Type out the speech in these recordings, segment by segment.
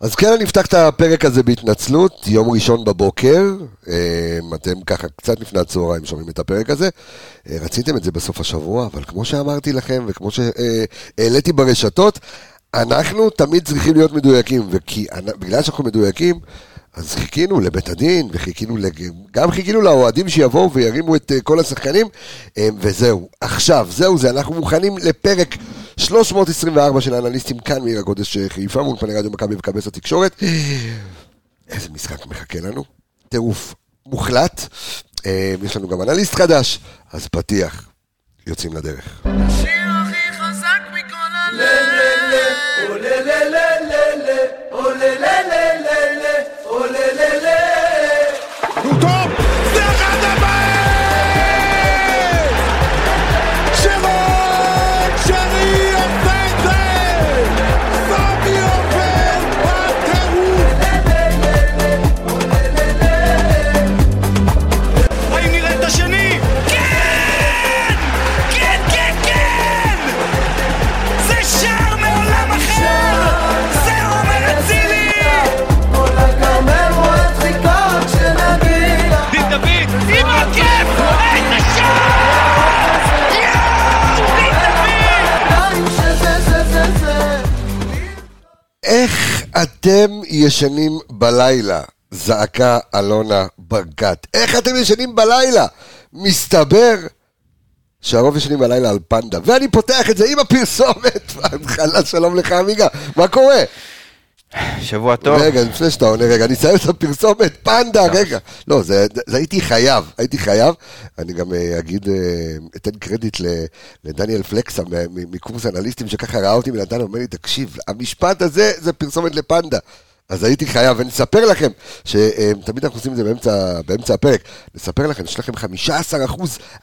אז כן, אני אפתח את הפרק הזה בהתנצלות, יום ראשון בבוקר, אה, אתם ככה קצת לפני הצהריים שומעים את הפרק הזה. אה, רציתם את זה בסוף השבוע, אבל כמו שאמרתי לכם וכמו שהעליתי ברשתות, אנחנו תמיד צריכים להיות מדויקים, ובגלל שאנחנו מדויקים, אז חיכינו לבית הדין, וחיכינו, לג... גם חיכינו לאוהדים שיבואו וירימו את uh, כל השחקנים, וזהו. עכשיו, זהו זה, אנחנו מוכנים לפרק 324 של האנליסטים כאן מעיר הגודש אה, חיפה, מול פני רדיו מכבי וכבש התקשורת. איזה משחק מחכה לנו. טירוף מוחלט. Um, יש לנו גם אנליסט חדש, אז פתיח, יוצאים לדרך. איך אתם ישנים בלילה? זעקה אלונה ברקת. איך אתם ישנים בלילה? מסתבר שהרוב ישנים בלילה על פנדה. ואני פותח את זה עם הפרסומת. בהתחלה, שלום לך עמיגה. מה קורה? שבוע טוב. רגע, לפני שאתה עונה, רגע, אני אסיים את הפרסומת, פנדה, רגע. לא, זה, זה הייתי חייב, הייתי חייב. אני גם אה, אגיד, אה, אתן קרדיט לדניאל פלקסה מקורס אנליסטים, שככה ראה אותי מנתן, אומר לי, תקשיב, המשפט הזה זה פרסומת לפנדה. אז הייתי חייב, ונספר לכם, שתמיד אנחנו עושים את זה באמצע, באמצע הפרק, נספר לכם, יש לכם 15%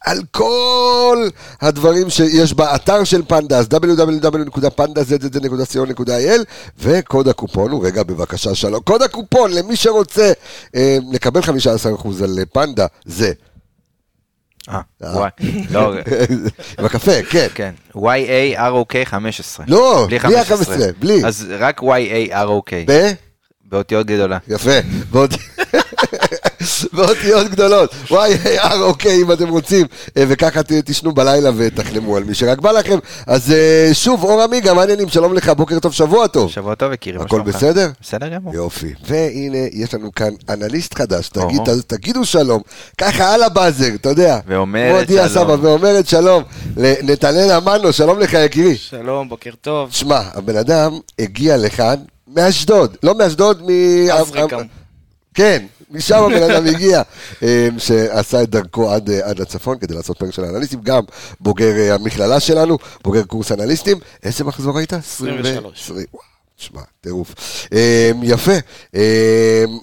על כל הדברים שיש באתר של פנדה, אז www.pandazz.co.il, וקוד הקופון הוא, רגע בבקשה שלום, קוד הקופון למי שרוצה אה, לקבל 15% על פנדה, זה. אה, וואי, לא, עם הקפה, כן. כן, YAROK 15. לא, בלי ה-15, בלי. אז רק YAROK. ב? באותיות גדולה. יפה, באותיות גדולות. וואי, אה, אוקיי, אם אתם רוצים, אה, וככה תשנו בלילה ותחלמו על מי שרק בא לכם. אז אה, שוב, אור עמיגה, מה העניינים? שלום לך, בוקר טוב, שבוע טוב. שבוע טוב, יקירי, הכל בסדר? בסדר גמור. יופי. והנה, יש לנו כאן אנליסט חדש, תגידו שלום, ככה על הבאזר, אתה יודע. ואומרת שלום. ואומרת שלום לנתנאל אמנו, שלום לך, יקירי. שלום, בוקר טוב. שמע, הבן אדם הגיע לכאן מאשדוד, לא מאשדוד, מ... אפריקה. כן, משם הבן אדם הגיע, אמ, שעשה את דרכו עד, אה, עד לצפון כדי לעשות פרק של האנליסטים, גם בוגר אה, המכללה שלנו, בוגר קורס אנליסטים. איזה מחזור היית? 23. שמע, טירוף. יפה.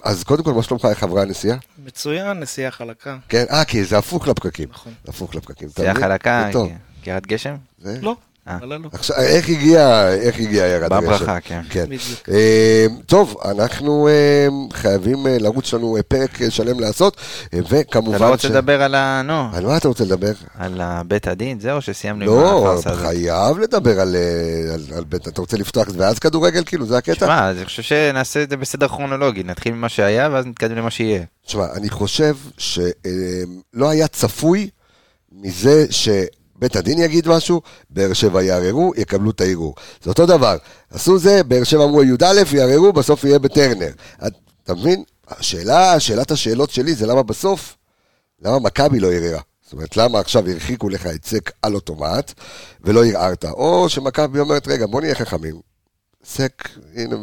אז קודם כל, מה שלומך? איך חברה הנסיעה? מצוין, נסיעה חלקה. כן, אה, כי זה הפוך לפקקים. נכון. הפוך לפקקים. נסיעה חלקה, קריית גשם? לא. אה. עכשיו, איך הגיע, איך הגיע ירד הגשם? בברכה, כן. כן. אה, טוב, אנחנו אה, חייבים לרוץ שלנו פרק שלם לעשות, וכמובן... אתה לא רוצה לדבר על ה... נו. על מה אתה רוצה לדבר? על בית הדין, זהו, שסיימנו עם הפרסה הזאת. לא, חייב לדבר על בית... אתה רוצה לפתוח ואז כדורגל, כאילו, זה הקטע? תשמע, אני חושב שנעשה את זה בסדר כרונולוגי, נתחיל ממה שהיה, ואז נתקדם למה שיהיה. תשמע, אני חושב שלא היה צפוי מזה ש... בית הדין יגיד משהו, באר שבע יערערו, יקבלו את הערעור. זה אותו דבר. עשו זה, באר שבע אמרו י"א, יערערו, בסוף יהיה בטרנר. אתה מבין? השאלה, שאלת השאלות שלי זה למה בסוף, למה מכבי לא ערערה? זאת אומרת, למה עכשיו הרחיקו לך את סק על אוטומט ולא ערערת? או שמכבי אומרת, רגע, בוא נהיה חכמים. סק, הנה,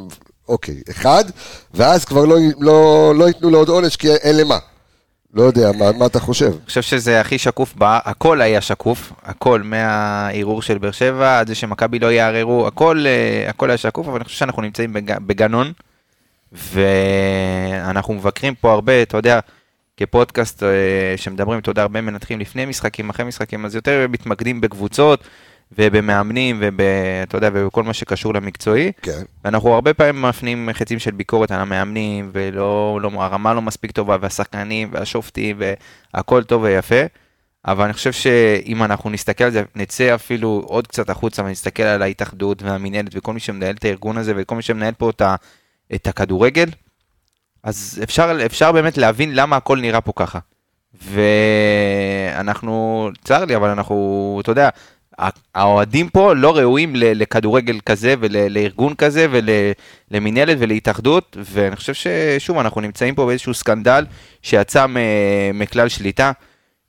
אוקיי, אחד, ואז כבר לא, לא, לא ייתנו לו עוד עונש כי אין למה. לא יודע, מה, מה אתה חושב? אני חושב שזה הכי שקוף, בה, הכל היה שקוף, הכל מהערעור של באר שבע, עד זה שמכבי לא יערערו, הכל, אה, הכל היה שקוף, אבל אני חושב שאנחנו נמצאים בג, בגנון, ואנחנו מבקרים פה הרבה, אתה יודע, כפודקאסט אה, שמדברים, אתה יודע, הרבה מנתחים לפני משחקים, אחרי משחקים, אז יותר מתמקדים בקבוצות. ובמאמנים, ואתה יודע, ובכל מה שקשור למקצועי. כן. ואנחנו הרבה פעמים מפנים חצים של ביקורת על המאמנים, ולא, לא, הרמה לא מספיק טובה, והשחקנים, והשופטים, והכל טוב ויפה. אבל אני חושב שאם אנחנו נסתכל על זה, נצא אפילו עוד קצת החוצה ונסתכל על ההתאחדות והמינהלת וכל מי שמנהל את הארגון הזה וכל מי שמנהל פה את את הכדורגל, אז אפשר, אפשר באמת להבין למה הכל נראה פה ככה. ואנחנו, צר לי, אבל אנחנו, אתה יודע, האוהדים פה לא ראויים לכדורגל כזה ולארגון כזה ולמינהלת ולהתאחדות, ואני חושב ששוב, אנחנו נמצאים פה באיזשהו סקנדל שיצא מכלל שליטה.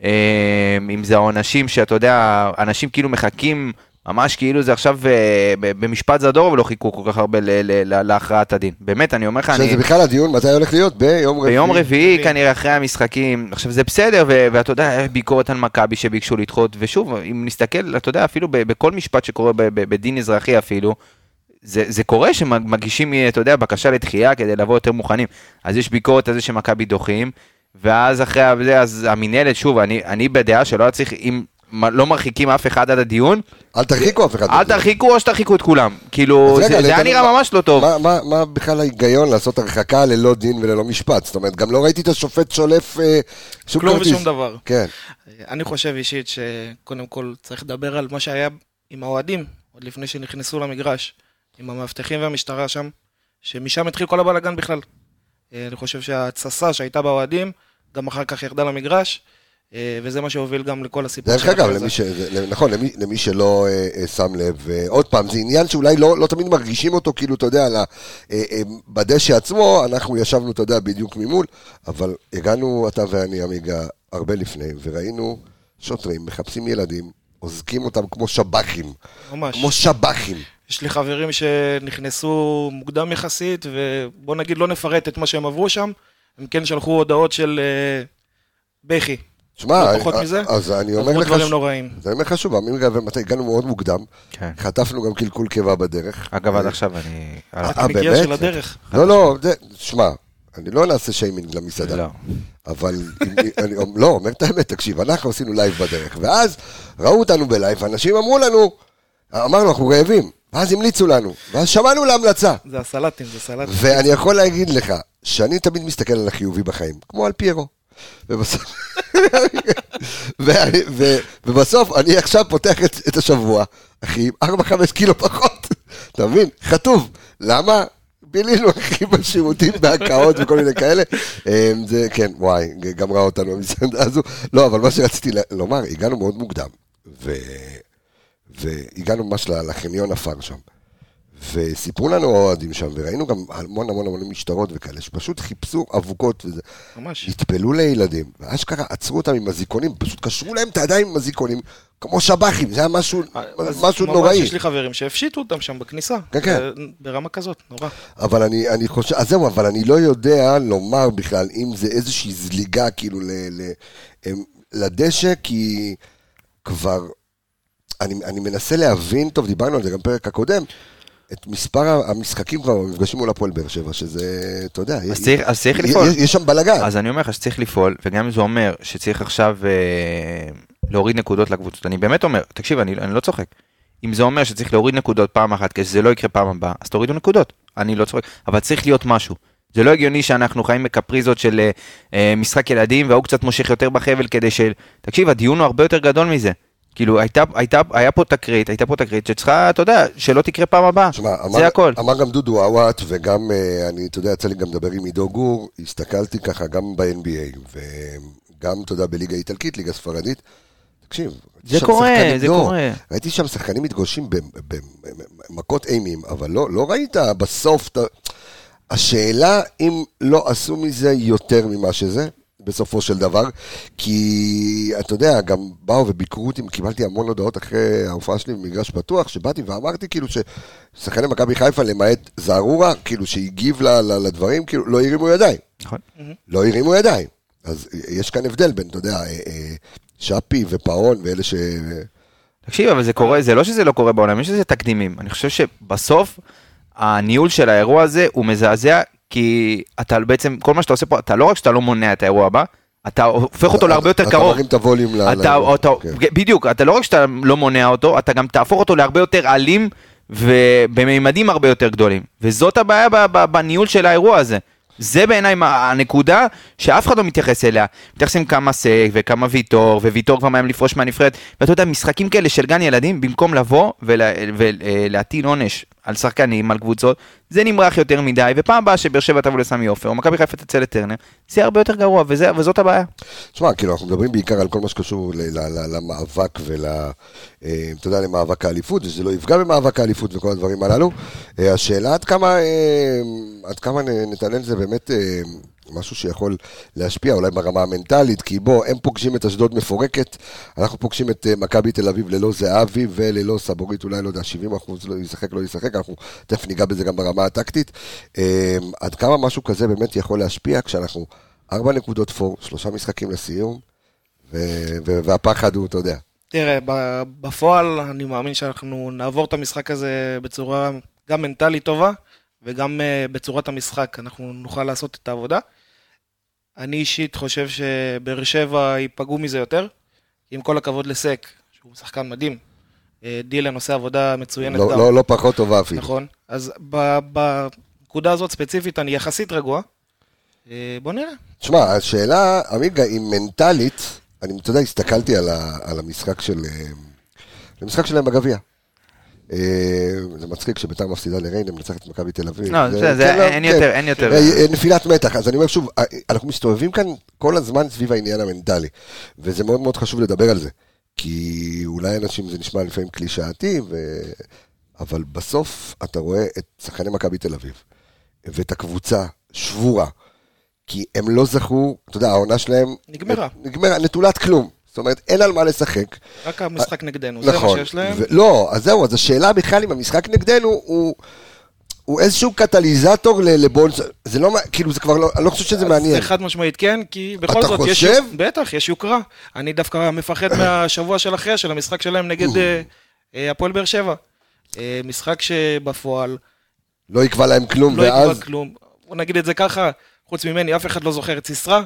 אה, אם זה העונשים שאתה יודע, אנשים כאילו מחכים ממש כאילו זה עכשיו אה, במשפט זדור ולא חיכו כל כך הרבה להכרעת הדין. באמת, אני אומר לך, אני... שזה בכלל הדיון, מתי הולך להיות? ביום רביעי. ביום רביעי. כנראה אחרי המשחקים, עכשיו זה בסדר, ואתה יודע, ביקורת על מכבי שביקשו לדחות, ושוב, אם נסתכל, אתה יודע, אפילו בכל משפט שקורה בדין אזרחי אפילו, זה, זה קורה שמגישים, אתה יודע, בקשה לדחייה כדי לבוא יותר מוכנים. אז יש ביקורת על זה שמכבי דוחים, ואז אחרי זה, אז המינהלת, שוב, אני, אני בדעה שלא היה צריך, אם לא מרחיקים אף אחד עד הדיון, אל תרחיקו אף אחד. אל. תרחיקו או שתרחיקו את כולם. כאילו, זה, היה נראה ממש לא טוב. מה- בכלל ההיגיון לעשות הרחקה ללא דין וללא משפט? זאת אומרת, גם לא ראיתי את השופט שולף אה, שום כלום כרטיס. ושום דבר. כן. אני חושב אישית שקודם כל צריך לדבר על מה שהיה עם האוהדים, עוד לפני שנכנסו למגרש, עם המאבטחים והמשטרה שם, שמשם התחיל כל הבלאגן בכלל. אה, אני חושב שההתססה שהייתה באוהדים, גם אחר כך ירדה למגרש, וזה מה שהוביל גם לכל הסיפור של אגב. למי ש... נכון, למי, למי שלא אה, אה, שם לב, אה, עוד פעם, זה עניין שאולי לא, לא תמיד מרגישים אותו, כאילו, אתה יודע, על ה, אה, אה, בדשא עצמו, אנחנו ישבנו, אתה יודע, בדיוק ממול, אבל הגענו, אתה ואני, עמיגה, הרבה לפני, וראינו שוטרים מחפשים ילדים, אוזקים אותם כמו שב"חים, ממש. כמו שב"חים. יש לי חברים שנכנסו מוקדם יחסית, ובוא נגיד לא נפרט את מה שהם עברו שם, הם כן שלחו הודעות של אה, בכי. שמע, לא פחות אה, מזה? אז אני אומר עברו לך, דברים נוראים. זה אומר לך שוב, עמיגה ומתי הגענו מאוד מוקדם, כן. חטפנו גם קלקול קיבה בדרך. אגב, עד עכשיו אני... רק אה, מגיע באמת? של הדרך. לא, לא, שמע, אני לא נעשה שיימינג למסעדה. לא. אבל אני לא, אומר את האמת, תקשיב, אנחנו עשינו לייב בדרך, ואז ראו אותנו בלייב, ואנשים אמרו לנו, אמרנו, אנחנו רעבים, ואז המליצו לנו, ואז שמענו להמלצה. זה הסלטים, זה סלטים. ואני יכול להגיד לך, שאני תמיד מסתכל על החיובי בחיים, כמו על פיירו. ובסוף, אני עכשיו פותח את, השבוע, אחי, 4-5 קילו פחות, אתה מבין? חטוב. למה? בילינו אחי בשירותים, בהקאות וכל מיני כאלה. אמ, זה, כן, וואי, גמרה אותנו המסעדה הזו. לא, אבל מה שרציתי לומר, הגענו מאוד מוקדם. והגענו ממש לחניון עפר שם. וסיפרו לנו האוהדים שם, וראינו גם המון המון המון משטרות וכאלה, שפשוט חיפשו אבוקות וזה. ממש. נטפלו לילדים, ואשכרה עצרו אותם עם אזיקונים, פשוט קשרו להם את הידיים עם אזיקונים, כמו שב"חים, זה היה משהו, אז משהו ממש נוראי. יש לי חברים שהפשיטו אותם שם בכניסה. כן, כן. ב- ברמה כזאת, נורא. אבל אני, אני חושב, אז זהו, אבל אני לא יודע לומר בכלל אם זה איזושהי זליגה כאילו ל, ל, לדשא, כי כבר, אני, אני מנסה להבין, טוב, דיברנו על זה גם בפרק הקודם, את מספר המשחקים כבר במפגשים מול הפועל באר שבע, שזה, אתה יודע, אז צריך- אז צריך לפעול. יש, יש שם בלאגן. אז אני אומר לך שצריך לפעול, וגם אם זה אומר שצריך עכשיו אה, להוריד נקודות לקבוצות, אני באמת אומר, תקשיב, אני, אני לא צוחק. אם זה אומר שצריך להוריד נקודות פעם אחת כדי שזה לא יקרה פעם הבאה, אז תורידו נקודות. אני לא צוחק, אבל צריך להיות משהו. זה לא הגיוני שאנחנו חיים בקפריזות של אה, אה, משחק ילדים, והוא קצת מושך יותר בחבל כדי ש... תקשיב, הדיון הוא הרבה יותר גדול מזה. כאילו, הייתה, הייתה, היה פה תקרית, הייתה פה תקרית שצריכה, אתה יודע, שלא תקרה פעם הבאה. אמר, זה הכל. אמר גם דודו עוואט, וגם, אה, אני, אתה יודע, יצא לי גם לדבר עם עידו גור, הסתכלתי ככה גם ב-NBA, וגם, אתה יודע, בליגה האיטלקית, ליגה ספרדית. תקשיב, זה קורה, שחקנים- זה לא, קורה. ראיתי שם שחקנים מתגושים במכות אימים, אבל לא, לא ראית בסוף, השאלה אם לא עשו מזה יותר ממה שזה. בסופו של דבר, כי אתה יודע, גם באו וביקרו אותי, קיבלתי המון הודעות אחרי ההופעה שלי במגרש פתוח, שבאתי ואמרתי כאילו ששחקני מכבי חיפה, למעט זערורה, כאילו שהגיב לדברים, כאילו לא הרימו ידיים. נכון. לא הרימו ידיים. אז יש כאן הבדל בין, אתה יודע, אה, אה, שפי ופאון ואלה ש... תקשיב, אבל זה קורה, זה לא שזה לא קורה בעולם, יש לזה תקדימים. אני חושב שבסוף, הניהול של האירוע הזה הוא מזעזע, כי אתה בעצם, כל מה שאתה עושה פה, אתה לא רק שאתה לא מונע את האירוע הבא, אתה הופך אותו להרבה יותר אתה קרוב. מרים את הווליום ל... אתה. אתה, כן. בדיוק, אתה לא רק שאתה לא מונע אותו, אתה גם תהפוך אותו להרבה יותר אלים ובמימדים הרבה יותר גדולים. וזאת הבעיה בניהול של האירוע הזה. זה בעיניי הנקודה שאף אחד לא מתייחס אליה. מתייחסים כמה סק וכמה ויטור, וויטור כבר מאיים לפרוש מהנבחרת. ואתה יודע, משחקים כאלה של גן ילדים, במקום לבוא ולה- ולהטיל עונש על שחקנים, על קבוצות, זה נמרח יותר מדי, ופעם הבאה שבאר שבע תבוא לסמי עופר, או מכבי חיפה תצא לטרנר, זה יהיה הרבה יותר גרוע, וזה, וזאת הבעיה. תשמע, כאילו, אנחנו מדברים בעיקר על כל מה שקשור ל- ל- ל- למאבק ול... אה, אתה יודע, למאבק האליפות, ושזה לא יפגע במאבק האליפות וכל הדברים הללו. אה, השאלה עד כמה, אה, עד כמה נ- נתנאל זה באמת משהו שיכול להשפיע, אולי ברמה המנטלית, כי בוא, הם פוגשים את אשדוד מפורקת, אנחנו פוגשים את אה, מכבי תל אביב ללא זהבי וללא סבורית, אולי, לא יודע, 70 אחוז לא ישחק, לא ישחק, אנחנו תכף ניגע בזה גם ברמה הטקטית. אה, עד כמה משהו כזה באמת יכול להשפיע כשאנחנו ארבע נקודות פור, שלושה משחקים לסיום, והפחד הוא, אתה יודע. תראה, בפועל אני מאמין שאנחנו נעבור את המשחק הזה בצורה גם מנטלית טובה וגם אה, בצורת המשחק אנחנו נוכל לעשות את העבודה. אני אישית חושב שבאר שבע ייפגעו מזה יותר. עם כל הכבוד לסק, שהוא שחקן מדהים. אה, דילן עושה עבודה מצוינת לא, גם. לא, לא פחות טובה אפילו. נכון. אז בנקודה הזאת ספציפית אני יחסית רגוע. אה, בוא נראה. תשמע, השאלה, עמיגה, היא מנטלית, אני, אתה יודע, הסתכלתי על, ה, על המשחק של... אה, המשחק שלהם בגביע. אה, זה מצחיק שביתר מפסידה לריינה, מנצחת את מכבי תל אביב. לא, זה, זה, כן, לא, אין כן. יותר, אין יותר. אה, אה, נפילת מתח, אז אני אומר שוב, אנחנו מסתובבים כאן כל הזמן סביב העניין המנטלי, וזה מאוד מאוד חשוב לדבר על זה, כי אולי אנשים זה נשמע לפעמים קלישאתי, ו... אבל בסוף אתה רואה את שחקני מכבי תל אביב, ואת הקבוצה שבורה, כי הם לא זכו, אתה יודע, העונה שלהם... נגמרה. נגמרה, נטולת כלום. זאת אומרת, אין על מה לשחק. רק המשחק נגדנו, זה מה נכון. שיש להם. לא, אז זהו, אז השאלה בכלל אם המשחק נגדנו הוא... הוא איזשהו קטליזטור לבונס, זה לא, כאילו זה כבר לא, אני לא חושב שזה מעניין. זה חד משמעית כן, כי בכל זאת יש... חושב? בטח, יש יוקרה. אני דווקא מפחד מהשבוע של אחרי, של המשחק שלהם נגד אה, אה, הפועל באר שבע. אה, משחק שבפועל לא יקבע להם כלום, לא ואז... יקבע כלום. בוא נגיד את זה ככה, חוץ ממני, אף אחד לא זוכר את סיסרא.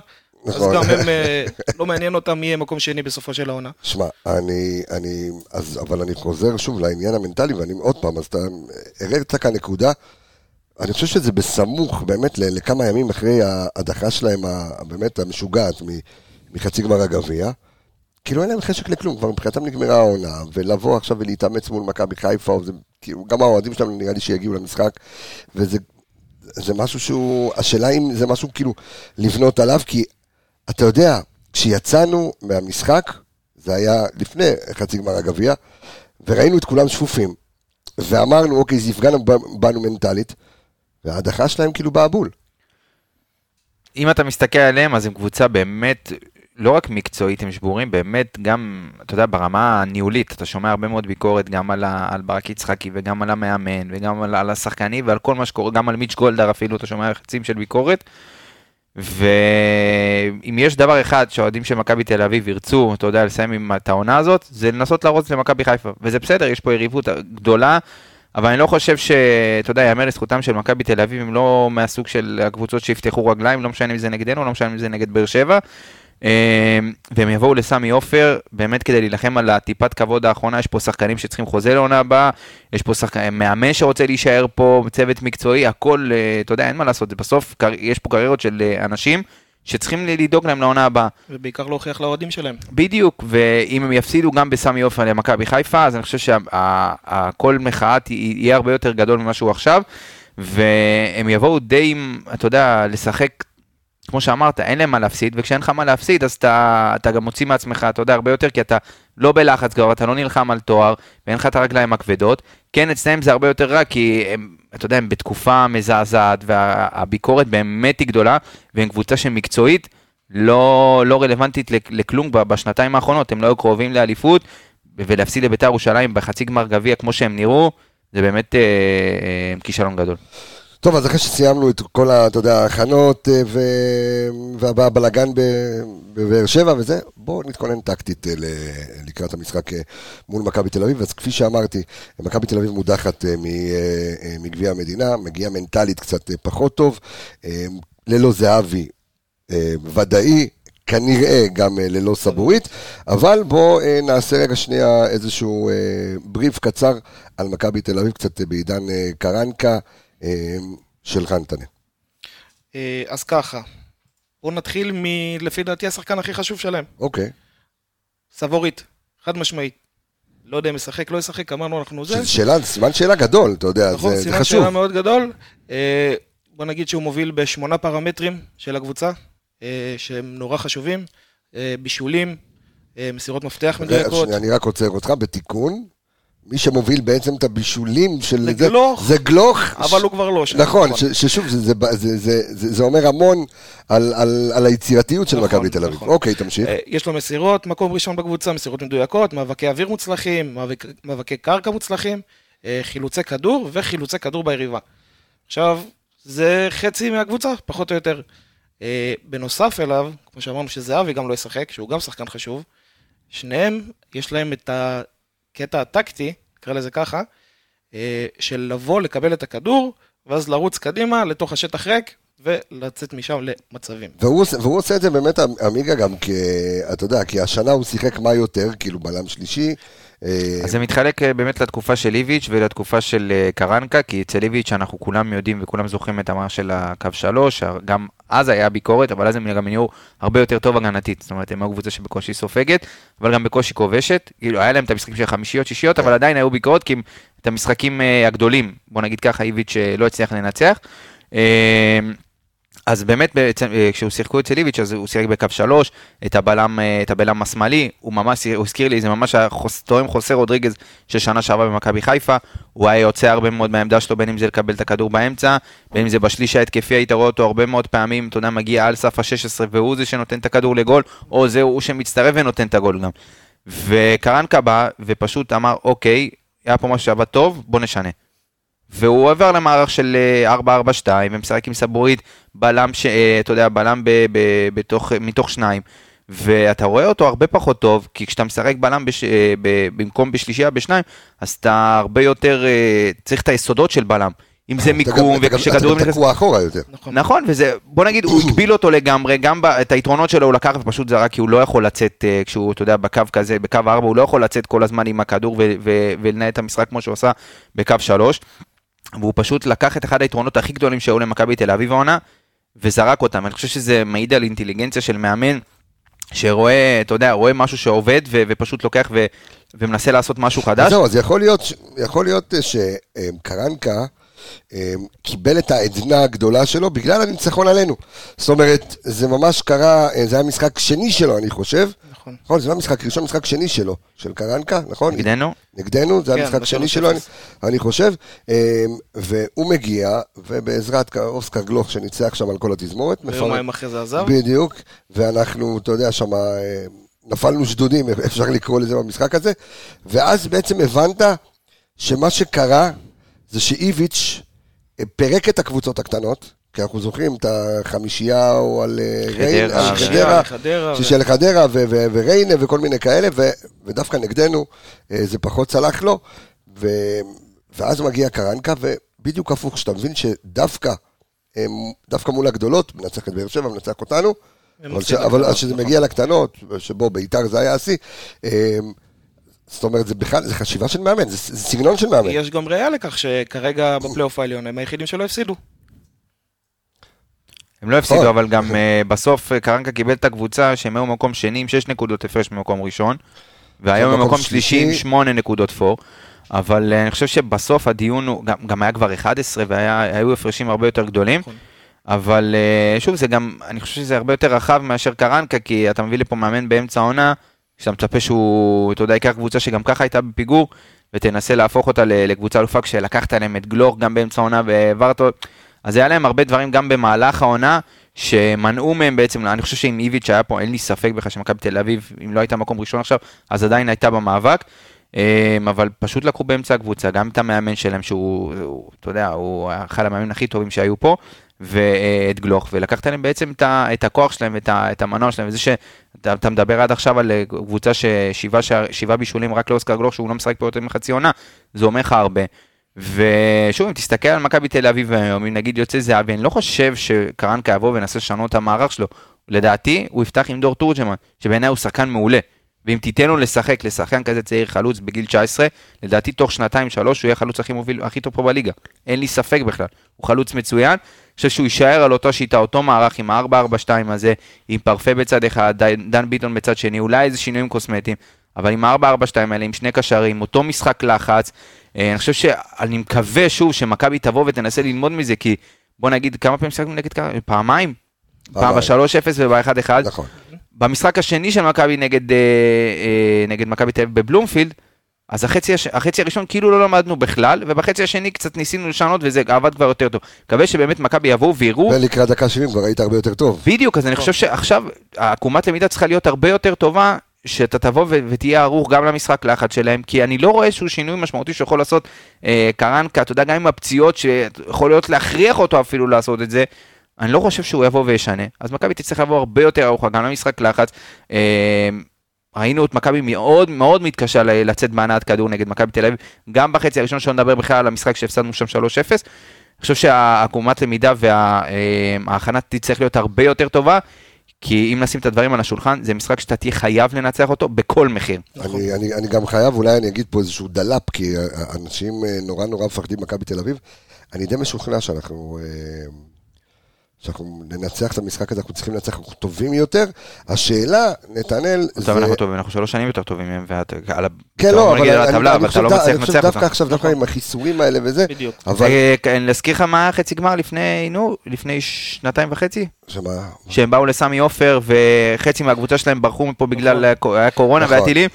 אז נכון. גם הם, אה, לא מעניין אותם מי יהיה מקום שני בסופו של העונה. שמע, אני, אני, אז, אבל אני חוזר שוב לעניין המנטלי, ואני עוד פעם, אז אתה הראת כאן נקודה. אני חושב שזה בסמוך, באמת, לכמה ימים אחרי ההדחה שלהם, באמת המשוגעת מחצי גמר הגביע. כאילו אין להם חשק לכלום, כבר מבחינתם נגמרה העונה, ולבוא עכשיו ולהתאמץ מול מכבי חיפה, זה, כאילו, גם האוהדים שלנו נראה לי שיגיעו למשחק, וזה זה משהו שהוא, השאלה אם זה משהו כאילו לבנות עליו, כי אתה יודע, כשיצאנו מהמשחק, זה היה לפני חצי גמר הגביע, וראינו את כולם שפופים, ואמרנו, אוקיי, זה יפגע בנו מנטלית, וההדחה שלהם כאילו בעבול. אם אתה מסתכל עליהם, אז הם קבוצה באמת, לא רק מקצועית הם שבורים, באמת גם, אתה יודע, ברמה הניהולית, אתה שומע הרבה מאוד ביקורת גם על, על ברק יצחקי וגם על המאמן וגם על, על השחקנים ועל כל מה שקורה, גם על מיץ' גולדהר אפילו, אתה שומע חצים של ביקורת. ואם יש דבר אחד שהאוהדים של מכבי תל אביב ירצו, אתה יודע, לסיים עם את העונה הזאת, זה לנסות להרוס למכבי חיפה. וזה בסדר, יש פה יריבות גדולה, אבל אני לא חושב ש... אתה יודע, יאמר לזכותם של מכבי תל אביב, הם לא מהסוג של הקבוצות שיפתחו רגליים, לא משנה אם זה נגדנו, לא משנה אם זה נגד באר שבע. אה, והם יבואו לסמי עופר, באמת כדי להילחם על הטיפת כבוד האחרונה, יש פה שחקנים שצריכים חוזה לעונה הבאה, יש פה שחקן, מאמן שרוצה להישאר פה, צוות מקצועי, הכל, אה, אתה יודע, אין מה לעשות, בסוף. יש פה קריירות של אה, אנשים שצריכים לדאוג להם לעונה הבאה. ובעיקר להוכיח לאוהדים שלהם. בדיוק, ואם הם יפסידו גם בסמי עופר למכבי חיפה, אז אני חושב שהכל מחאה ת- יהיה הרבה יותר גדול ממה שהוא עכשיו, והם יבואו די אתה יודע, לשחק, כמו שאמרת, אין להם מה להפסיד, וכשאין לך מה להפסיד, אז אתה, אתה גם מוציא מעצמך, אתה יודע, הרבה יותר, כי אתה לא בלחץ כבר, אתה לא נלחם על תואר, ואין לך את הרגליים הכבדות. כן, אצלם זה הרבה יותר רע, כי הם, אתה יודע, הם בתקופה מזעזעת, והביקורת באמת היא גדולה, והם קבוצה שמקצועית, לא, לא רלוונטית לכ- לכלום בשנתיים האחרונות, הם לא היו קרובים לאליפות, ולהפסיד לביתר ירושלים בחצי גמר גביע כמו שהם נראו, זה באמת אה, אה, כישלון גדול. טוב, אז אחרי שסיימנו את כל, ה- אתה יודע, ההכנות אה, והבלאגן בבאר שבע וזה, בואו נתכונן טקטית אה, לקראת המשחק אה, מול מכבי תל אביב. אז כפי שאמרתי, מכבי תל אביב מודחת מגביע המדינה, מגיעה מנטלית קצת פחות טוב, ללא זהבי ודאי. כנראה גם ללא סבורית, אבל בואו נעשה רגע שנייה איזשהו בריף קצר על מכבי תל אביב, קצת בעידן קרנקה של חנטנה. אה, אז ככה, בואו נתחיל מלפי דעתי השחקן הכי חשוב שלהם, אוקיי, סבורית, חד משמעית. לא יודע אם ישחק, לא ישחק, אמרנו אנחנו זה. שאלה, סימן שאלה גדול, אתה יודע, נכון, זה, זה סימן חשוב. שאלה מאוד גדול. אה, בוא נגיד שהוא מוביל בשמונה פרמטרים של הקבוצה, אה, שהם נורא חשובים. בישולים, מסירות מפתח מדויקות. אני רק עוצר אותך בתיקון. מי שמוביל בעצם את הבישולים של זה זה, גלוך. זה גלוך. אבל הוא כבר לא שם. נכון, ש- ששוב, זה, זה, זה, זה, זה, זה אומר המון על, על, על היצירתיות של נכון, מכבי תל אביב. נכון. אוקיי, תמשיך. אה, יש לו מסירות, מקום ראשון בקבוצה, מסירות מדויקות, מאבקי אוויר מוצלחים, מאבק, מאבקי קרקע מוצלחים, אה, חילוצי כדור וחילוצי כדור ביריבה. עכשיו, זה חצי מהקבוצה, פחות או יותר. אה, בנוסף אליו, כמו שאמרנו שזהבי גם לא ישחק, שהוא גם שחקן חשוב, שניהם, יש להם את הקטע הטקטי, נקרא לזה ככה, אה, של לבוא, לקבל את הכדור, ואז לרוץ קדימה לתוך השטח ריק, ולצאת משם למצבים. והוא, והוא עושה את זה באמת, עמיגה, גם כי, אתה יודע, כי השנה הוא שיחק מה יותר, כאילו בלם שלישי. אה, אז זה מתחלק אה, באמת לתקופה של איביץ' ולתקופה של אה, קרנקה, כי אצל איביץ' אנחנו כולם יודעים וכולם זוכרים את המערך של הקו שלוש, גם אז היה ביקורת, אבל אז הם גם נהיו הרבה יותר טוב הגנתית. זאת אומרת, הם היו קבוצה שבקושי סופגת, אבל גם בקושי כובשת. כאילו, היה להם את המשחקים של חמישיות, שישיות, אבל עדיין היו ביקורות, כי את המשחקים הגדולים, בוא נגיד ככה, איביץ' לא הצליח לנצח. אז באמת, בעצם, אה, כשהוא שיחקו אצל איביץ', אז הוא שיחק בקו שלוש, את הבלם, אה, את הבלם השמאלי, הוא ממש, הוא הזכיר לי, זה ממש היה תואם חוסה רודריגז של שנה שעברה במכבי חיפה, הוא היה יוצא הרבה מאוד מהעמדה שלו, בין אם זה לקבל את הכדור באמצע, בין אם זה בשליש ההתקפי, היית רואה אותו הרבה מאוד פעמים, אתה יודע, מגיע על סף ה-16 והוא זה שנותן את הכדור לגול, או זה הוא שמצטרף ונותן את הגול גם. וקרנקה בא ופשוט אמר, אוקיי, היה פה משהו שעבד טוב, בוא נשנה. והוא עובר למערך של אה, 4-4-2 ומשחק עם סבורית בלם, ש... אה, אתה יודע, בלם ב... ב... בתוך... מתוך שניים. ואתה רואה אותו הרבה פחות טוב, כי כשאתה משחק בלם בש... אה, ב... במקום בשלישייה בשניים, אז אתה הרבה יותר אה, צריך את היסודות של בלם. אם זה מיקום, וכשכדורים אתה גם תקוע אחורה יותר. נכון. נכון, וזה, בוא נגיד, הוא הגביל אותו לגמרי, גם את היתרונות שלו הוא לקח ופשוט זרק, כי הוא לא יכול לצאת, אה, כשהוא, אתה יודע, בקו כזה, בקו 4, הוא לא יכול לצאת כל הזמן עם הכדור ולנהל את המשחק כמו שהוא עשה בקו 3. והוא פשוט לקח את אחד היתרונות הכי גדולים שהיו למכבי תל אביב העונה, וזרק אותם. אני חושב שזה מעיד על אינטליגנציה של מאמן, שרואה, אתה יודע, רואה משהו שעובד, ו- ופשוט לוקח ו- ומנסה לעשות משהו חדש. זהו, אז יכול להיות, יכול להיות אה, שקרנקה אה, קיבל את העדנה הגדולה שלו בגלל הניצחון עלינו. זאת אומרת, זה ממש קרה, אה, זה היה משחק שני שלו, אני חושב. נכון. נכון, זה לא משחק ראשון, משחק שני שלו, של קרנקה, נכון? נגדנו, נגדנו, זה כן, המשחק שני 3-0. שלו, אני, אני חושב. אה, והוא מגיע, ובעזרת אוסקר גלוך שניצח שם על כל התזמורת, ויומיים אחרי זה עזב. בדיוק, ואנחנו, אתה יודע, שם אה, נפלנו שדודים, אפשר לקרוא לזה במשחק הזה, ואז בעצם הבנת שמה שקרה זה שאיביץ' אה, פירק את הקבוצות הקטנות, כי אנחנו זוכרים את החמישייה או על אה, חדרה, ו- חדרה, וריינה וכל מיני כאלה, ו- ודווקא נגדנו אה, זה פחות צלח לו, ו- ואז מגיע קרנקה, ובדיוק הפוך, שאתה מבין שדווקא דווקא מול הגדולות, מנצח את באר שבע, מנצח אותנו, אבל, ש... אבל אז כשזה מגיע לקטנות, שבו ביתר זה היה השיא, אה, זאת אומרת, זה בכלל, זה חשיבה של מאמן, זה, זה סגנון של מאמן. יש גם ראייה לכך שכרגע בפלייאוף העליון הם היחידים שלא הפסידו. הם לא הפסידו. אבל גם אה, בסוף אה, קרנקה קיבל את הקבוצה שהם היו במקום שני עם 6 נקודות הפרש ממקום ראשון, והיום הם במקום שלישי עם שלישי. 8 8 נקודות פור. אבל אה, אני חושב שבסוף הדיון הוא, גם, גם היה כבר 11 והיו הפרשים הרבה יותר גדולים. נכון. אבל שוב, זה גם, אני חושב שזה הרבה יותר רחב מאשר קרנקה, כי אתה מביא לפה מאמן באמצע העונה, שאתה מצפה שהוא, אתה יודע, ייקח קבוצה שגם ככה הייתה בפיגור, ותנסה להפוך אותה לקבוצה אלופה, כשלקחת להם את גלוך גם באמצע העונה והעברת, אז היה להם הרבה דברים גם במהלך העונה, שמנעו מהם בעצם, אני חושב שאם איביץ' היה פה, אין לי ספק בכלל שמכבי תל אביב, אם לא הייתה מקום ראשון עכשיו, אז עדיין הייתה במאבק. אה, אבל פשוט לקחו באמצע הקבוצה, גם את המאמן שלהם, שהוא, הוא, אתה יודע, הוא אחד המאמנים הכי טובים שהיו פה, ואת גלוך, ולקחת להם בעצם את, ה, את הכוח שלהם, ואת ה, את המנוע שלהם, וזה שאתה אתה מדבר עד עכשיו על אה, קבוצה ששבעה בישולים רק לאוסקר גלוך, שהוא לא משחק פה יותר מחצי עונה, זה אומר לך הרבה. ושוב, אם תסתכל על מכבי תל אביב היום, אם נגיד יוצא זהבי, אני לא חושב שקרנקה יבוא וינסה לשנות את המערך שלו. לדעתי, הוא יפתח עם דור תורג'מן, שבעיניי הוא שחקן מעולה. ואם תיתן לו לשחק, לשחקן כזה צעיר חלוץ בגיל 19, לדעתי תוך שנתיים שלוש הוא יהיה החלוץ הכי מוביל, הכי טוב פה בליגה. אין לי ספק בכלל. הוא חלוץ מצוין. אני חושב שהוא יישאר על אותו שיטה, אותו מערך עם ה-442 הזה, עם פרפה בצד אחד, דן ביטון בצד שני, אולי איזה שינויים קוסמטיים, אבל עם ה-442 האלה, עם שני קשרים, אותו משחק לחץ. אה, אני חושב שאני מקווה שוב שמכבי תבוא ותנסה ללמוד מזה, כי בוא נגיד, כמה פעמים שיחקנו נגד קר... פעמיים? פעם פעמיים. ב-3-0 וב-1-1. נכון. במשחק השני של מכבי נגד, אה, אה, נגד מכבי תל אביב בבלומפילד, אז החצי, הש... החצי הראשון כאילו לא למדנו בכלל, ובחצי השני קצת ניסינו לשנות וזה עבד כבר יותר טוב. מקווה שבאמת מכבי יבואו ויראו, ולקראת דקה 70 כבר היית הרבה יותר טוב. בדיוק, אז אני חושב שעכשיו העקומת למידה צריכה להיות הרבה יותר טובה, שאתה תבוא ו- ותהיה ערוך גם למשחק לחץ שלהם, כי אני לא רואה שהוא שינוי משמעותי שיכול לעשות אה, קרנקה, אתה יודע, גם עם הפציעות שיכול להיות להכריח אותו אפילו לעשות את זה, אני לא חושב שהוא יבוא וישנה. אז מכבי תצטרך לבוא הרבה יותר ערוכה, גם למשחק לחץ. אה, ראינו את מכבי מאוד מאוד מתקשה לצאת בהנעת כדור נגד מכבי תל אביב, גם בחצי הראשון שלא נדבר בכלל על המשחק שהפסדנו שם 3-0. אני חושב שהעקומת למידה וההכנה תצטרך להיות הרבה יותר טובה, כי אם נשים את הדברים על השולחן, זה משחק שאתה תהיה חייב לנצח אותו בכל מחיר. אני, אני, אני גם חייב, אולי אני אגיד פה איזשהו דלאפ, כי אנשים אה, נורא נורא מפחדים ממכבי תל אביב. אני די משוכנע שאנחנו, אה, שאנחנו ננצח את המשחק הזה, אנחנו צריכים לנצח, אנחנו טובים יותר. השאלה, נתנאל, עכשיו אנחנו טובים, אנחנו שלוש שנים יותר טובים מהם, ואתה על ה... כן, לא, אבל אני, חושב, לא אני חושב דווקא. עכשיו, דווקא עם החיסורים האלה וזה, בדיוק. אבל... אה, אני להזכיר לך מה חצי גמר לפני, נו, לפני שנתיים וחצי? שמה, שהם באו לסמי עופר, וחצי מהקבוצה שלהם ברחו מפה בגלל הקו- היה קורונה נכון. והטילים,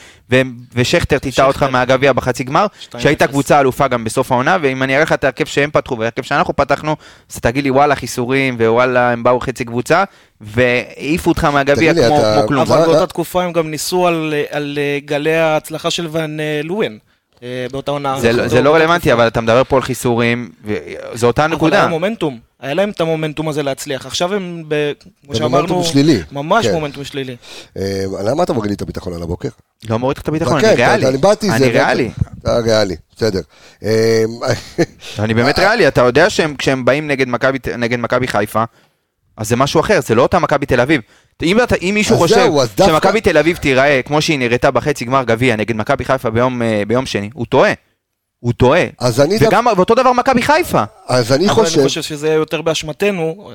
ושכטר טיטה אותך. מהגביע בחצי גמר, 2-0. שהייתה קבוצה אלופה גם בסוף העונה, ואם אני אראה לך את ההרכב שהם פתחו וההרכב שאנחנו פתחנו, אז תגיד לי וואלה חיסורים, ווואלה הם באו חצי קבוצה, והעיפו אותך מהגביע כמו אתה- כמו כלום. אבל אה, באותה אה. תקופה הם גם ניסו על, על אה, גלי ההצלחה של ון אה, לואן. אה, באותה עונה. זה לא- זה לא באותה רלוונטי. אבל אתה מדבר פה על חיסורים, וזו אותה אבל נקודה. היה מומנטום, היה להם את המומנטום הזה להצליח. עכשיו הם, ב, כמו במומנטום שאמרנו, שלילי. ממש כן. מומנטום שלילי. אה, למה אתה מוריד לי את הביטחון על הבוקר? לא מוריד לך את הביטחון, כן, אני אתה- ריאלי. אני באתי, זה... אני ריאלי. אתה ריאלי, בסדר. אה, אני באמת ריאלי, אתה יודע שהם, כשהם באים נגד מכבי חיפה, אז זה משהו אחר, זה לא אותה מכבי תל אביב. אם, אתה, אם מישהו אז חושב שמכבי תל אביב תיראה כמו שהיא נראתה בחצי גמר גביע נגד מכבי חיפה ביום, אה, ביום שני, הוא טועה. הוא טועה. אז אני וגם, ואותו דבר מכבי חיפה. אז אני אבל חושב... אני חושב שזה יותר באשמתנו,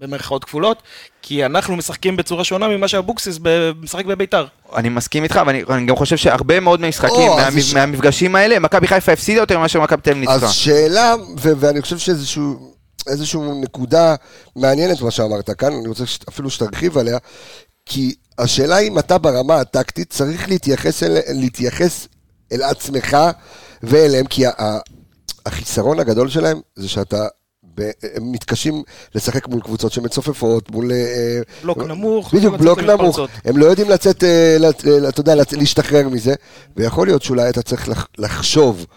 במרכאות כפולות, כי אנחנו משחקים בצורה שונה ממה שאבוקסיס משחק בביתר. אני מסכים איתך, ואני אני גם חושב שהרבה מאוד מהמשחקים, או, מהמ- יש- מהמפגשים האלה, מכבי חיפה הפסידה יותר מאשר מכבי תל אביב ניצחה. אז שאלה, ו- ואני חושב שאיזשהו איזשהו נקודה מעניינת מה שאמרת כאן, אני רוצה ש- אפילו שתרחיב עליה, כי השאלה אם אתה ברמה הטקטית צריך להתייחס אל, להתייחס אל עצמך ואליהם, כי ה- ה- החיסרון הגדול שלהם זה שאתה... הם מתקשים לשחק מול קבוצות שמצופפות, מול... אה, בלוק נמוך, בדיוק, לצאת בלוק. נמוך. הם לא יודעים לצאת, אה, אה, אתה יודע, להשתחרר מזה, ויכול להיות שאולי אתה צריך לח- לחשוב אה,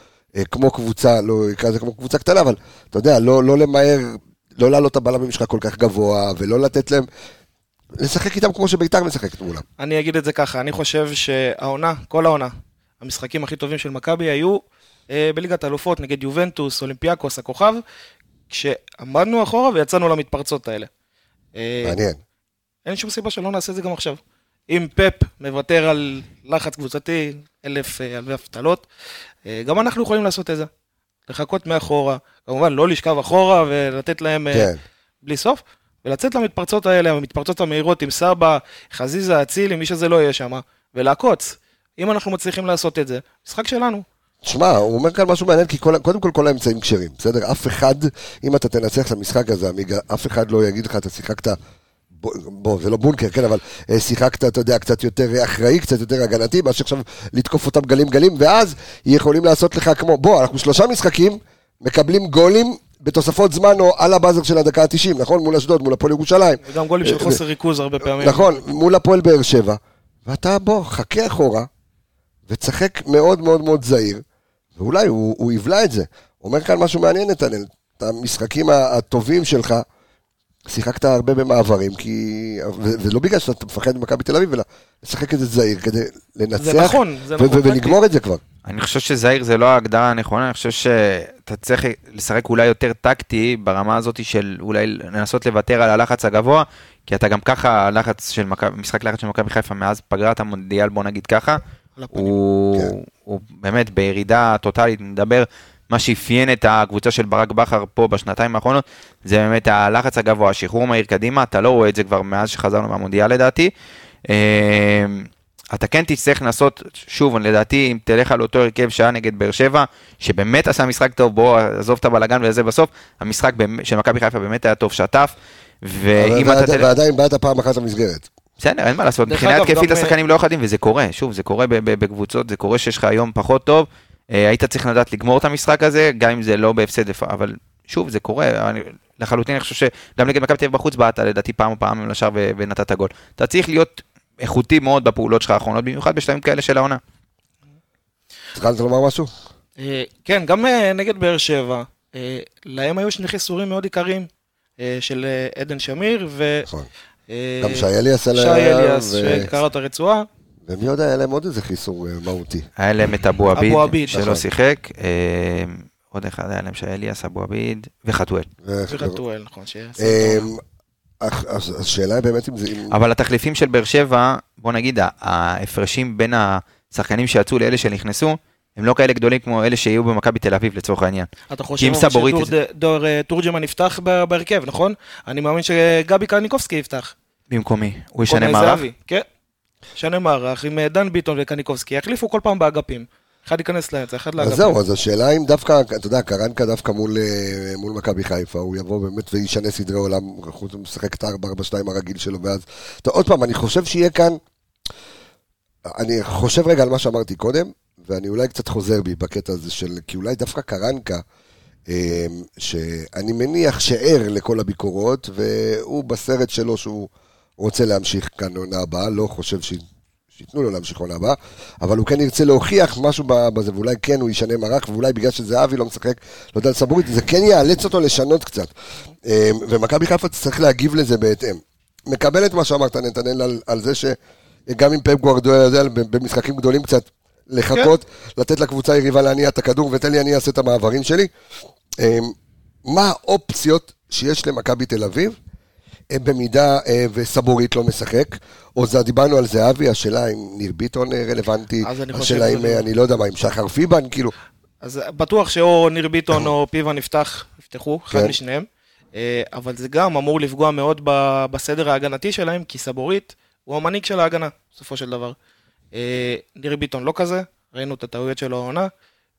כמו קבוצה, לא אקרא לזה כמו קבוצה קטנה, אבל אתה יודע, לא לא למהר, לא להעלות את הבלמים שלך כל כך גבוה, ולא לתת להם, לשחק איתם כמו שביתר משחקת מולם. אני אגיד את זה ככה, אני חושב שהעונה, כל העונה, המשחקים הכי טובים של מכבי היו אה, בליגת האלופות נגד יובנטוס, אולימפיאקוס, הכוכב, כשעמדנו אחורה ויצאנו למתפרצות האלה. אה, מעניין. אין שום סיבה שלא נעשה את זה גם עכשיו. אם פפ מוותר על לחץ קבוצתי, אלף אה, אלפי אה, גם אנחנו יכולים לעשות את זה. לחכות מאחורה, כמובן לא לשכב אחורה ולתת להם אה, כן. בלי סוף, ולצאת למתפרצות האלה, המתפרצות המהירות עם סבא, חזיזה, אצילי, מי שזה לא יהיה שם, ולעקוץ. אם אנחנו מצליחים לעשות את זה, משחק שלנו. שמע, הוא אומר כאן משהו מעניין, כי כל, קודם כל כל האמצעים כשרים, בסדר? אף אחד, אם אתה תנצח את המשחק הזה, עמיגה, אף אחד לא יגיד לך, אתה שיחקת, בוא, זה לא בונקר, כן, אבל אה, שיחקת, אתה יודע, קצת יותר אחראי, קצת יותר הגנתי, מאשר עכשיו לתקוף אותם גלים גלים, ואז יכולים לעשות לך כמו, בוא, אנחנו שלושה משחקים, מקבלים גולים בתוספות זמן או על הבאזר של הדקה ה-90, נכון? מול אשדוד, מול הפועל ירושלים. וגם גולים של אה, חוסר ריכוז הרבה פעמים. נכון, מול הפועל באר שבע, ואתה בוא, חכה אחורה, ותשחק מאוד מאוד מאוד זהיר, ואולי הוא, הוא יבלע את זה. אומר כאן משהו מעניין, נתנאל, את המשחקים הטובים שלך, שיחקת הרבה במעברים, כי... ו- ולא בגלל שאתה מפחד ממכבי תל אביב, אלא לשחק את זה זהיר כדי לנצח. זה נכון, זה ו- נכון. ולגמור את זה כבר. אני חושב שזהיר זה לא ההגדרה הנכונה, אני חושב שאתה צריך לשחק אולי יותר טקטי ברמה הזאת של אולי לנסות לוותר על הלחץ הגבוה, כי אתה גם ככה, הלחץ של מכבי, משחק לחץ של מכבי חיפה מאז פגרת המונדיאל, בוא נגיד ככה. הוא, כן. הוא באמת בירידה טוטאלית, נדבר, מה שאפיין את הקבוצה של ברק בכר פה בשנתיים האחרונות, זה באמת הלחץ הגבוה, השחרור מהיר קדימה, אתה לא רואה את זה כבר מאז שחזרנו מהמונדיאל לדעתי. אה, אתה כן תצטרך לנסות, שוב, לדעתי, אם תלך על אותו הרכב שהיה נגד באר שבע, שבאמת עשה משחק טוב, בוא, עזוב את הבלאגן וזה בסוף, המשחק של מכבי חיפה באמת היה טוב, שטף, ואם אתה... ועדיין באת פעם אחת למסגרת. בסדר, אין מה לעשות, מבחינה התקפית השחקנים לא יכולים, וזה קורה, שוב, זה קורה בקבוצות, זה קורה שיש לך היום פחות טוב, היית צריך לדעת לגמור את המשחק הזה, גם אם זה לא בהפסד, אבל שוב, זה קורה, אני, לחלוטין אני חושב שגם נגד מכבי תל אביב בחוץ באת לדעתי פעם או פעם לשער ונתת גול. אתה צריך להיות איכותי מאוד בפעולות שלך האחרונות, במיוחד בשלבים כאלה של העונה. התחלת לומר משהו? אה, כן, גם אה, נגד באר שבע, אה, להם היו שני חיסורים מאוד עיקריים, אה, של אה, עדן שמיר ו... נכון. אה, גם שי אליאס עליה, שי אליאס, שקרע את הרצועה. ומי יודע, היה להם עוד איזה חיסור אה, מהותי. היה להם את אבו עביד, שלא נכון. שיחק, אה, עוד אחד היה להם שאליאס, אבו עביד וחתואל. וחתואל, נכון, אה, אז השאלה היא באמת אם זה... אבל התחליפים של באר שבע, בוא נגיד, ההפרשים בין השחקנים שיצאו לאלה שנכנסו, הם לא כאלה גדולים כמו אלה שיהיו במכבי תל אביב לצורך העניין. אתה חושב יפתח ב- בהרכב, נכון? אני מאמין שגבי קניקובסקי יפתח. במקומי, הוא ישנה מערך. כן. ישנה מערך עם אה, דן ביטון וקניקובסקי, יחליפו כל פעם באגפים. אחד ייכנס לאמצע, אחד אז לאגפים. זהו, אז השאלה אם דווקא, אתה יודע, קרנקה דווקא מול, אה, מול מכבי חיפה, הוא יבוא באמת וישנה סדרי עולם, חוץ משחק את ה-4-4-2 הרגיל שלו, ואז... אתה, עוד פעם, אני חושב שיהיה כאן... אני חושב רגע על מה שאמרתי קודם, ואני אולי קצת חוזר בי בקטע הזה של... כי אולי דווקא קרנקה, אה, שאני מניח שער לכל הביקורות, והוא בסרט שלו שהוא רוצה להמשיך כאן עונה הבאה, לא חושב ש... שייתנו לו להמשיך עונה הבאה, אבל הוא כן ירצה להוכיח משהו בזה, ואולי כן הוא ישנה מערך, ואולי בגלל שזהבי לא משחק, לא יודע, סבורית, זה כן יאלץ אותו לשנות קצת. אה, ומכבי חיפה צריך להגיב לזה בהתאם. מקבל את מה שאמרת, נתנאל, על, על זה שגם אם פפ גוארדואל יודע במשחקים גדולים קצת לחכות, לתת לקבוצה היריבה להניע את הכדור, ותן לי אני אעשה את המעברים שלי. אה, מה האופציות שיש למכבי תל אביב, במידה אה, וסבורית לא משחק, או זה, דיברנו על זהבי, השאלה אם ניר ביטון אה, רלוונטי, השאלה אם, אה, לא. אני לא יודע מה, אם שחר פיבן, כאילו, אז בטוח שאו ניר ביטון או פיבן יפתח, יפתחו, אחד כן. משניהם. אה, אבל זה גם אמור לפגוע מאוד בסדר ההגנתי שלהם, כי סבורית הוא המנהיג של ההגנה, בסופו של דבר. אה, ניר ביטון לא כזה, ראינו את הטעויות שלו העונה.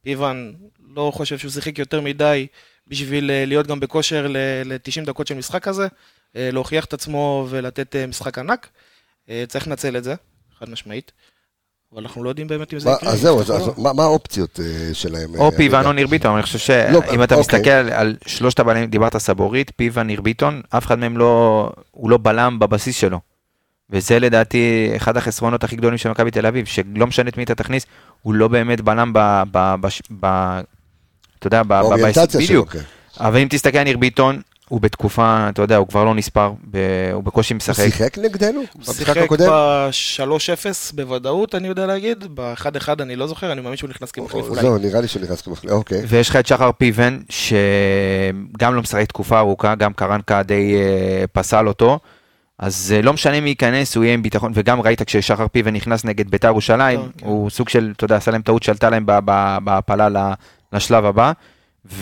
פיבן לא חושב שהוא שיחק יותר מדי בשביל אה, להיות גם בכושר ל-90 דקות של משחק כזה, אה, להוכיח את עצמו ולתת אה, משחק ענק. אה, צריך לנצל את זה, חד משמעית. אבל אנחנו לא יודעים באמת אם זה יקרה. אז זהו, לא. מה האופציות אה, שלהם? או אה, רגע? או ניר ביטון, אני חושב לא, שאם אתה אוקיי. מסתכל על שלושת הבלמים, דיברת סבורית, פיבן, ניר ביטון, אף אחד מהם לא, הוא לא בלם בבסיס שלו. וזה לדעתי אחד החסרונות הכי גדולים של מכבי תל אביב, שלא משנה את מי אתה תכניס, הוא לא באמת בלם ב... ב, ב, ב אתה יודע, ב... ב- באוריינטציה שלו, בדיוק. כן. אבל אם תסתכל על ניר ביטון, הוא בתקופה, אתה יודע, הוא כבר לא נספר, ב... הוא בקושי הוא משחק. שיחק נגדנו? הוא שיחק הקודם? ב-3-0 בוודאות, אני יודע להגיד, ב-1-1 אני לא זוכר, אני מאמין שהוא נכנס כמחליף אולי. זהו, נראה לי שהוא נכנס כמחליף, אוקיי. ויש לך את שחר פיבן, שגם לא משחק תקופה ארוכה, גם קרנקה די אה, פסל אותו. אז אה, לא משנה מי ייכנס, הוא יהיה עם ביטחון, וגם ראית כששחר פיבן נכנס נגד ביתר ירושלים, כן. הוא סוג של, אתה יודע, עשה להם טעות שעלתה להם ב- ב- בהעפלה לשלב הבא.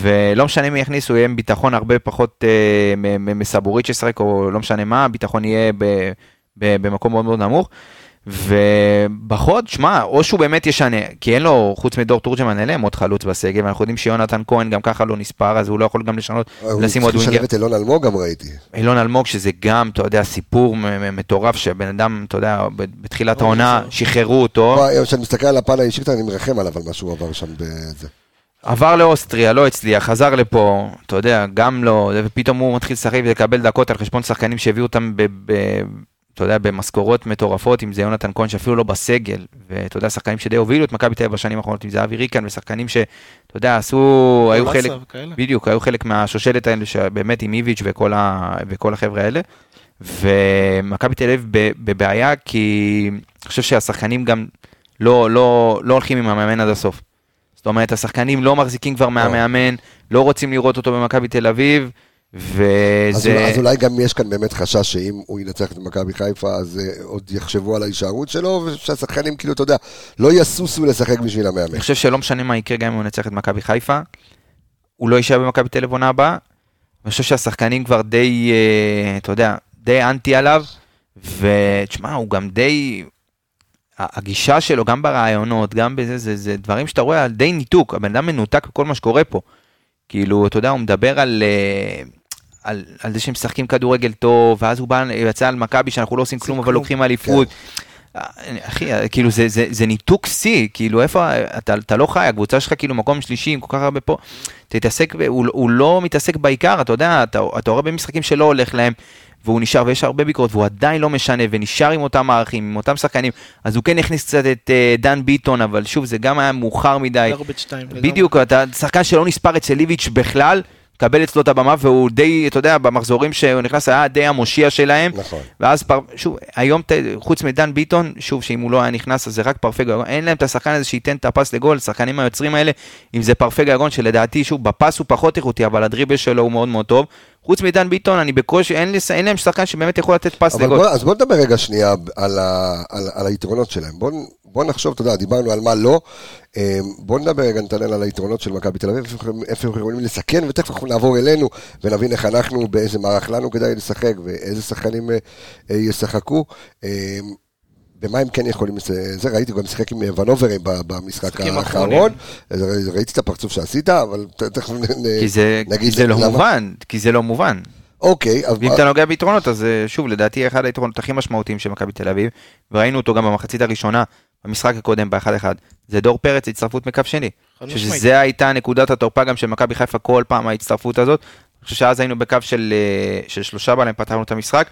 ולא משנה מי יכניס, הוא יהיה עם ביטחון הרבה פחות אה, מסבורית שישחק, או לא משנה מה, הביטחון יהיה ב- ב- במקום מאוד מאוד נמוך. ובחוד, שמע, או שהוא באמת ישנה, כי אין לו, חוץ מדור תורג'מן, אין להם עוד חלוץ בסגל, ואנחנו יודעים שיונתן כהן גם ככה לא נספר, אז הוא לא יכול גם לשנות, הוא לשים צריך עוד ווינגר. לשלב את אילון אלמוג גם ראיתי. אילון אלמוג, שזה גם, אתה יודע, סיפור מטורף, שבן אדם, אתה יודע, ב- בתחילת אוי, העונה, זה- שחררו אותו, כשאני מסתכל על הפן האישי אני מרחם עליו על מה שהוא עבר שם בזה. עבר לאוסטריה, לא הצליח, חזר לפה, אתה יודע, גם לא, ופתאום הוא מתחיל לשחק ולקבל דקות על חשבון שחקנים שהביאו אותם ב... ב- אתה יודע, במשכורות מטורפות, אם זה יונתן כהן שאפילו לא בסגל, ואתה יודע, שחקנים שדי הובילו את מכבי תל אביב בשנים האחרונות, אם זה אבי ריקן, ושחקנים שאתה יודע, עשו, היו חלק, וכאלה. בדיוק, היו חלק מהשושלת האלה, שבאמת עם איביץ' וכל, ה, וכל החבר'ה האלה. ומכבי תל אביב בבעיה, כי אני חושב שהשחקנים גם לא, לא, לא הולכים עם המאמן עד הסוף. זאת אומרת, השחקנים לא מחזיקים כבר מהמאמן, לא רוצים לראות אותו במכבי תל אביב, אז, וזה... אולי, אז אולי גם יש כאן באמת חשש שאם הוא ינצח את מכבי חיפה, אז uh, עוד יחשבו על ההישארות שלו, ושהשחקנים, כאילו, אתה יודע, לא יסוסו לשחק בשביל המאמן. אני חושב שלא משנה מה יקרה גם אם הוא ינצח את מכבי חיפה, הוא לא יישאר במכבי תל אביב עונה הבאה. אני חושב שהשחקנים כבר די, אה, אתה יודע, די אנטי עליו, ותשמע, הוא גם די... הגישה שלו, גם ברעיונות, גם בזה, זה, זה דברים שאתה רואה על די ניתוק, הבן אדם מנותק בכל מה שקורה פה. כאילו, אתה יודע, הוא מדבר על, אה, על, על זה שהם משחקים כדורגל טוב, ואז הוא בא, יצא על מכבי שאנחנו לא עושים כלום, אבל. לוקחים אליפות. אחי, כאילו זה, זה, זה ניתוק שיא, כאילו איפה, אתה, אתה לא חי, הקבוצה שלך כאילו מקום שלישי עם כל כך הרבה פה, תתעסק, הוא, הוא לא מתעסק בעיקר, אתה יודע, אתה, אתה רואה במשחקים שלא הולך להם, והוא נשאר, ויש הרבה ביקורת, והוא עדיין לא משנה, ונשאר עם אותם מערכים, עם אותם שחקנים, אז הוא כן הכניס קצת את uh, דן ביטון, אבל שוב, זה גם היה מאוחר מדי. גרבג' 2. לגמרי. בדיוק, אתה שחקן שלא נספר אצל ליביץ' בכלל, קבל אצלו את הבמה, והוא די, אתה יודע, במחזורים שהוא נכנס, היה די המושיע שלהם. נכון. ואז, פר... שוב, היום, ת- חוץ מדן ביטון, שוב, שאם הוא לא היה נכנס, אז זה רק פרפג גגון, אין להם את השחקן הזה שייתן את הפס לגול, השחקנים היוצרים האלה, אם זה פרפג גגון, שלדעתי, שוב, בפס הוא פחות איכותי, אבל הדריבל שלו הוא מאוד מאוד טוב. חוץ מדן ביטון, אני בקושי, אין, לי, אין להם שחקן שבאמת יכול לתת פס לגול. בוא, אז בוא נדבר רגע שנייה על, ה, על, על היתרונות שלהם. בוא, בוא נחשוב, אתה יודע, דיברנו על מה לא. אה, בוא נדבר רגע, נתנאל, על היתרונות של מכבי תל אביב, איפה הם יכולים לסכן, ותכף אנחנו נעבור אלינו ונבין איך אנחנו, באיזה מערך לנו כדאי לשחק, ואיזה שחקנים אה, אה, ישחקו. אה, במה הם כן יכולים, לס- זה ראיתי, הוא גם שיחק עם אה, ונוברים ב- במשחק האחרון. ראיתי את הפרצוף שעשית, אבל תכף נ- נ- כי זה, נגיד לא. מובן, כי זה לא מובן. אוקיי, אז ואם אתה נוגע ביתרונות, אז אה, שוב, לדעתי אחד היתרונות הכי משמעותיים של מכבי תל אביב, וראינו אותו גם במחצית הראשונה, במשחק הקודם, באחד אחד, זה דור פרץ, הצטרפות מקו שני. שזה הייתה נקודת התורפה גם של מכבי חיפה כל פעם ההצטרפות הזאת. אני חושב שאז היינו בקו של, אה, של שלושה בלם, פתחנו את המשחק,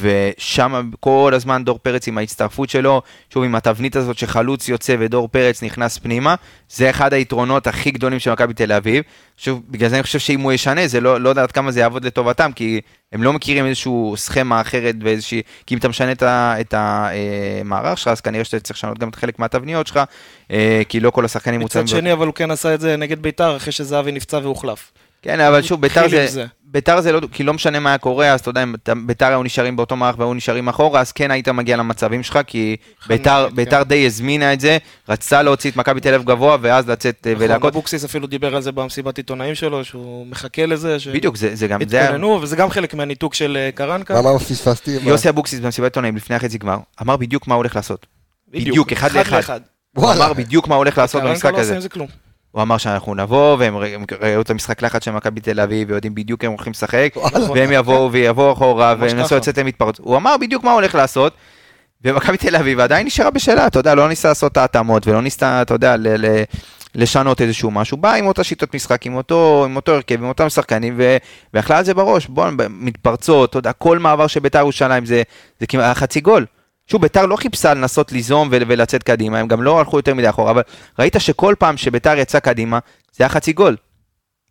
ושם כל הזמן דור פרץ עם ההצטרפות שלו, שוב עם התבנית הזאת שחלוץ יוצא ודור פרץ נכנס פנימה, זה אחד היתרונות הכי גדולים של מכבי תל אביב. שוב, בגלל זה אני חושב שאם הוא ישנה, זה לא, לא יודע עד כמה זה יעבוד לטובתם, כי הם לא מכירים איזושהי סכמה אחרת ואיזושהי, כי אם אתה משנה את המערך שלך, אז כנראה שאתה צריך לשנות גם את חלק מהתבניות שלך, אה, כי לא כל השחקנים מצד מוצאים... שני, אבל הוא כן עשה את זה נגד ביתר, אחרי שזהבי נפצע והוחלף. כן, אבל שוב, ביתר זה, זה. ביתר זה לא, כי לא משנה מה היה קורה, אז אתה יודע, אם ביתר היו נשארים באותו מערך והיו נשארים אחורה, אז כן היית מגיע למצבים שלך, כי ביתר, כן. די הזמינה את זה, רצתה להוציא את מכבי תל אביב גבוה, ואז לצאת אה, נכון, ולהכות. אבוקסיס אפילו דיבר על זה במסיבת עיתונאים שלו, שהוא מחכה לזה, ש- בדיוק, זה, זה גם, התכוננו, וזה גם חלק מהניתוק של אה, קרנקה. מה, מה פספסתי? יוסי אבוקסיס במסיבת עיתונאים לפני החצי גמר, אמר בדיוק מה הוא הולך לעשות. בדיוק, אחד לאחד. הוא. אמר בדיוק מה הוא הולך לעשות קרנקה במשחק לא עושה הזה. הוא אמר שאנחנו נבוא, והם ראו את המשחק לחץ של מכבי תל אביב, ויודעים בדיוק הם הולכים לשחק. והם יבואו ויבואו אחורה, והם ינסו. לצאת למתפרצות. הוא אמר בדיוק מה הוא הולך לעשות, ומכבי תל אביב עדיין נשארה בשלה, אתה יודע, לא ניסה לעשות את ההתאמות, ולא ניסה, אתה יודע, ל- ל- לשנות איזשהו משהו, בא עם אותה שיטות משחק, עם אותו, עם אותו הרכב, עם אותם שחקנים, ו- ואכלה על זה בראש, בוא, מתפרצות, אתה יודע, כל מעבר של בית"ר ירושלים זה, זה כמעט חצי גול. שוב, ביתר לא חיפשה לנסות ליזום ול- ולצאת קדימה, הם גם לא הלכו יותר מדי אחורה, אבל ראית שכל פעם שביתר יצא קדימה, זה היה חצי גול.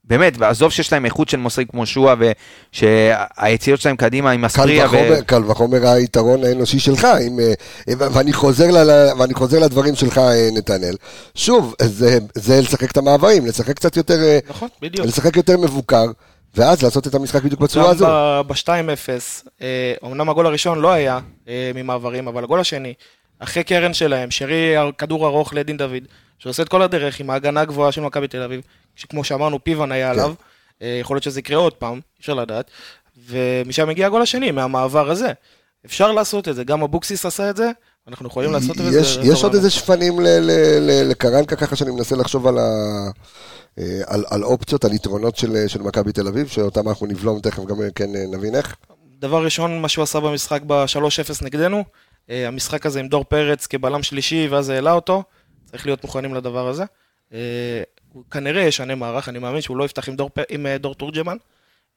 באמת, ועזוב שיש להם איכות של מוסרים כמו שועה, ושהיציאות שלהם קדימה עם קל אספריה, ו... קל וחומר היתרון האנושי שלך, אם, אה, ואני חוזר, ל, ואני חוזר לדברים שלך, אה, נתנאל. שוב, זה, זה לשחק את המעברים, לשחק קצת יותר, אה, נכון, בדיוק. לשחק יותר מבוקר, ואז לעשות את המשחק בדיוק בצורה הזו. גם ב-2-0, אמנם הגול הראשון לא היה אה, ממעברים, אבל הגול השני, אחרי קרן שלהם, שרי כדור ארוך לדין דוד, שעושה את כל הדרך עם ההגנה הגבוהה של מכבי תל אביב, שכמו שאמרנו, פיוון היה כן. עליו, אה, יכול להיות שזה יקרה עוד פעם, אי אפשר לדעת, ומשם הגיע הגול השני, מהמעבר הזה. אפשר לעשות את זה, גם אבוקסיס עשה את זה, אנחנו יכולים לעשות את זה. יש, עוד. איזה שפנים לקרנקה, ככה שאני מנסה לחשוב על, ה, אה, על, על אופציות, על יתרונות של, של מכבי תל אביב, שאותם אנחנו נבלום תכף גם אה, כן אה, נבין איך. דבר ראשון, מה שהוא עשה במשחק ב-3-0 נגדנו, אה, המשחק הזה עם דור פרץ כבלם שלישי, ואז העלה אותו, צריך להיות מוכנים לדבר הזה. אה, הוא כנראה ישנה מערך, אני מאמין שהוא לא יפתח עם דור, עם אה, דור תורג'מן.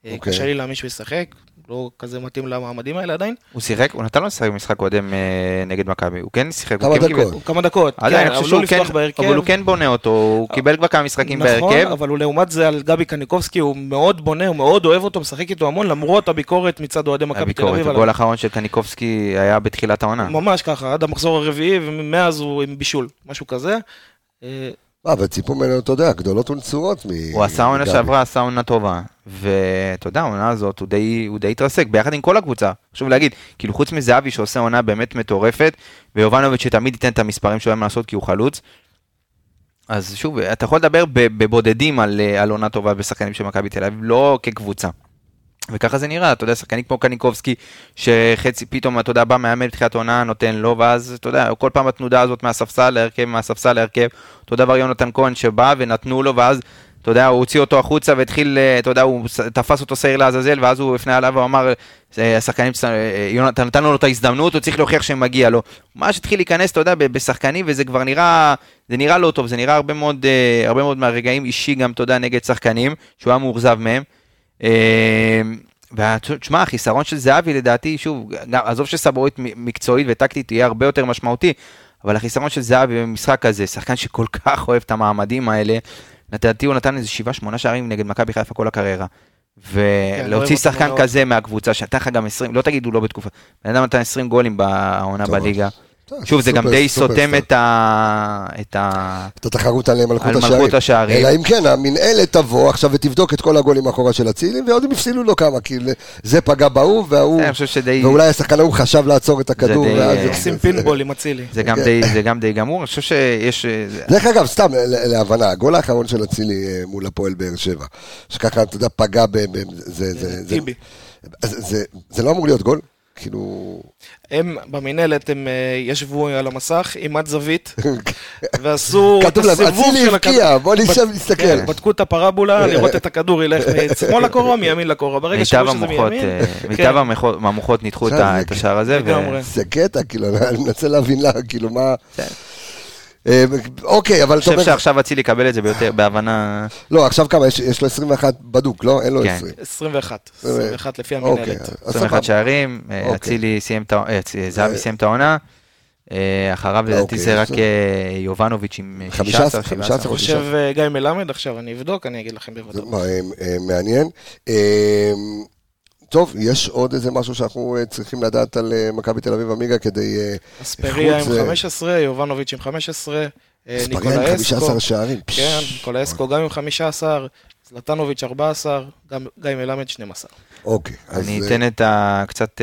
אה, אוקיי. קשה לי להאמין שהוא ישחק, לא כזה מתאים למעמדים האלה עדיין. הוא שיחק, הוא נתן לו לשחק במשחק קודם אה, נגד מכבי, הוא כן שיחק. כמה כן דקות. קיבל- כמה דקות, עדיין, כן, אני אבל חושב לא שהוא לפתוח כן, בהרכב. אבל הוא כן בונה אותו, הוא קיבל כבר כמה משחקים בהרכב. נכון, אבל הוא לעומת זה על גבי קניקובסקי, הוא מאוד בונה, הוא מאוד אוהב אותו, משחק איתו המון, למרות הביקורת מצד אוהדי מכבי תל הביקורת, אביב. הגול האחרון של קניקובסקי היה בתחילת העונה. ממש ככה, עד המחזור הרביעי, ומאז הוא עם בישול, משהו כזה. מה, וציפו ממנו, אתה יודע, גדולות ונצורות. מ- הוא עשה עונה. שעברה, עשה עונה טובה. ואתה יודע, העונה הזאת, הוא די, הוא די התרסק, ביחד עם כל הקבוצה. חשוב להגיד, כאילו חוץ מזהבי שעושה עונה באמת מטורפת, ויובנוביץ' שתמיד ייתן את המספרים שלו מה לעשות כי הוא חלוץ. אז שוב, אתה יכול לדבר בבודדים על, אה, על עונה טובה בשחקנים של מכבי תל אביב, לא כקבוצה. וככה זה נראה, אתה יודע, שחקנים כמו קניקובסקי, שחצי פתאום, אתה יודע, בא מאמן בתחילת העונה, נותן לו, ואז, אתה יודע, כל פעם התנודה הזאת מהספסל להרכב, מהספסל להרכב, אותו דבר יונתן כהן שבא ונתנו לו, ואז, אתה יודע, הוא הוציא אותו החוצה והתחיל, אה, אתה יודע, הוא תפס אותו שעיר לעזאזל, ואז הוא הפנה עליו ואמר, אה, השחקנים, אה, יונתן נתן לו את ההזדמנות, הוא צריך להוכיח שמגיע לו. ממש התחיל להיכנס, אתה יודע, בשחקנים, וזה כבר נראה, זה נראה לא טוב, זה נראה הרבה מאוד, הרבה מאוד מהרגעים אישי גם, אתה יודע, נגד שחקנים, שהוא היה מאוכזב מהם. ותשמע, החיסרון של זהבי לדעתי, שוב, עזוב שסבורית מקצועית וטקטית תהיה הרבה יותר משמעותי, אבל החיסרון של זהבי במשחק הזה, שחקן שכל כך אוהב את המעמדים האלה, לדעתי הוא נתן איזה 7-8 שערים נגד מכבי חיפה כל הקריירה. כן, ולהוציא אותו שחקן. כזה מהקבוצה, שנתן לך גם 20, לא תגידו לא בתקופה, בן אדם נתן 20 גולים בעונה בליגה. שוב, זה גם די סותם. את ה... את ה... את התחרות על מלכות על השערים. מלכות השערים. אלא אם כן, המנהלת תבוא עכשיו ותבדוק את כל הגולים מאחורה של אצילי, ועוד הם יפסילו לו כמה, כי זה פגע בהוא, וההוא, אני חושב שדי... ואולי השחקן ההוא חשב לעצור את הכדור, די, ואז... עושים פינבול עם אצילי. זה גם כן. די- זה גם די גמור, אני חושב שיש... אה, דרך אגב, סתם להבנה, הגול האחרון של אצילי אה, מול הפועל באר שבע, שככה, אתה יודע, פגע ב... ב- זה- זה- זה- טיבי. זה- זה- זה לא אמור להיות גול? כאילו... הם במינהלת, הם אה, ישבו על המסך עם מד זווית, ועשו את כתוב להם, הסיבוב אצילי של הכדור. הבקיע, בוא נשב כן, נסתכל. בדקו את הפרבולה, לראות את הכדור ילך משמאל לקורה, מימין לקורה. ברגע שראו שזה מימין, אה, כן. מיטב המוחות- ניתחו את השער הזה. זה קטע, כאילו, אני מנסה להבין לה, כאילו, מה... אה, אוקיי, אבל אני חושב. שעכשיו אצילי יקבל את זה ביותר, בהבנה... לא, עכשיו כמה? יש- יש לו 21 בדוק, לא? אין לו כן. 20. 21, אה, 21 לפי אוקיי. אז 21 סבבה. שערים, אה, אוקיי. אצילי סיים את העונה, זהבי אה, סיים את העונה, אה, אחריו לדעתי אוקיי, זה רק. אה, יובנוביץ' עם 15, 16, 15. 17. אני חושב אה, גיא מלמד, עכשיו אני אבדוק, אני אגיד לכם בוודאות. אה, אה, מעניין. טוב, יש עוד איזה משהו שאנחנו אה, צריכים לדעת על אה, מכבי תל אביב עמיגה כדי... אה, אספריה עם חוץ, אה, 15, יובנוביץ' עם 15, אה, אספריה עם ניקולאסקו. 15 שערים. כן, פש, ניקולאסקו גם עם 15, זלטנוביץ' 14, גם גיא מלמד 12. אוקיי, אז אני אתן את. קצת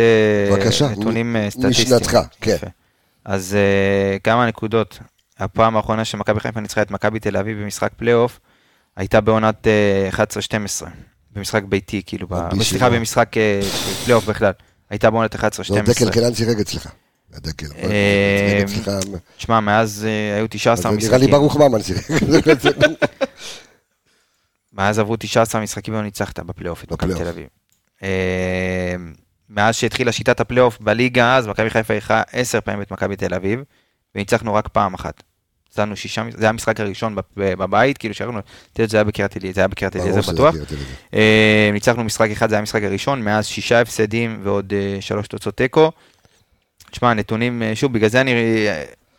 בבקשה, נתונים מ- סטטיסטיים. משנתך, כן. יפה. אז כמה נקודות. הפעם האחרונה שמכבי חיפה ניצחה את מכבי תל אביב במשחק פלייאוף, הייתה בעונת אה, 11-12. במשחק ביתי, כאילו, ב- סליחה. במשחק אה, פלייאוף בכלל. הייתה בעונת 11-12. לא, דקל קלן שיחק אצלך. דקל, אה, אצלך. תשמע, מאז אה, היו 19 אז משחקים. נראה לי ברוך ממן שיחק. מאז עברו 19 משחקים ולא ניצחת בפלייאוף את מכבי. תל אביב. אה, מאז שהתחילה שיטת הפלייאוף בליגה אז, מכבי חיפה אירחה 10 פעמים את מכבי תל אביב, וניצחנו רק פעם אחת. זנו שישה, זה היה המשחק הראשון בב- בבית, כאילו שהראינו, זה היה בקריית אליעזר, זה היה בקריית אליעזר שזה בטוח. אליעזר. אה, ניצחנו משחק אחד, זה היה המשחק הראשון, מאז שישה הפסדים ועוד אה, שלוש תוצאות תיקו. תשמע, נתונים, אה, שוב, בגלל זה אני,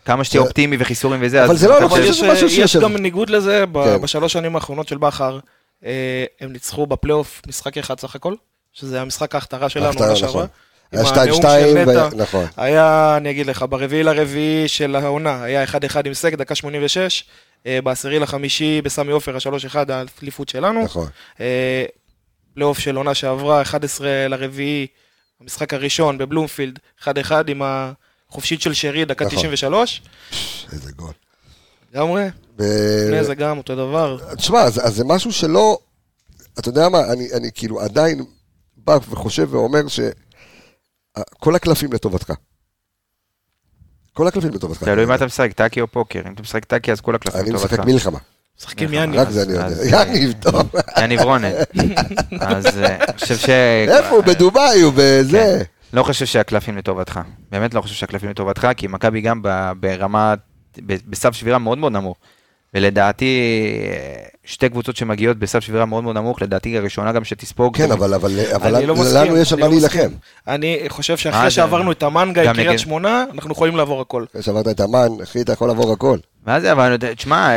כמה שתהיה זה- אופטימי וחיסורים וזה, אבל זה לא נכון, שזה יש, משהו שיש יש. גם ניגוד לזה, ב- כן. בשלוש שנים האחרונות של בכר, הם ניצחו בפלייאוף משחק אחד סך הכל, שזה המשחק ההכתרה שלנו, נכון. היה עם 2-2, הנאום של נטע. ו- נכון. היה, אני אגיד לך, ברביעי לרביעי של העונה, היה 1-1 עם סק, דקה 86, אה, בעשירי לחמישי בסמי עופר, ה-3-1, האליפות שלנו. נכון. אה, פלייאוף של עונה שעברה, 11 לרביעי, המשחק הראשון בבלומפילד, 1-1 עם החופשית של שרי, דקה נכון. 93. איזה גול. לגמרי, ו- לפני זה גם אותו דבר. תשמע, אז, אז זה משהו שלא, אתה יודע מה, אני, אני כאילו עדיין בא וחושב ואומר שכל הקלפים לטובתך. כל הקלפים לטובתך. תלוי מה אתה משחק, טאקי או פוקר. אם אתה משחק טאקי אז כל הקלפים אני לטובתך. משחק מלחמה, משחקים נכון, יאני. רק זה אני יודע. אז- יניב, טוב. יניב רונן. אז אה, אני חושב ש... איפה הוא? בדובאי, הוא בזה. כן. לא חושב שהקלפים לטובתך. באמת לא חושב שהקלפים לטובתך, כי מכבי גם ברמה, בסף שבירה מאוד מאוד נמוך. ולדעתי, שתי קבוצות שמגיעות בסף שבירה מאוד מאוד נמוך, לדעתי הראשונה גם שתספוג. כן, אבל, אבל, אבל אני לא לנו מסכים, יש על מה לא להילחם. אני חושב שאחרי זה? שעברנו את המנגה עם גם קריית שמונה, אנחנו יכולים לעבור הכל. אחרי שעברת את המן, אחי, אתה יכול לעבור הכל. מה זה, אבל תשמע,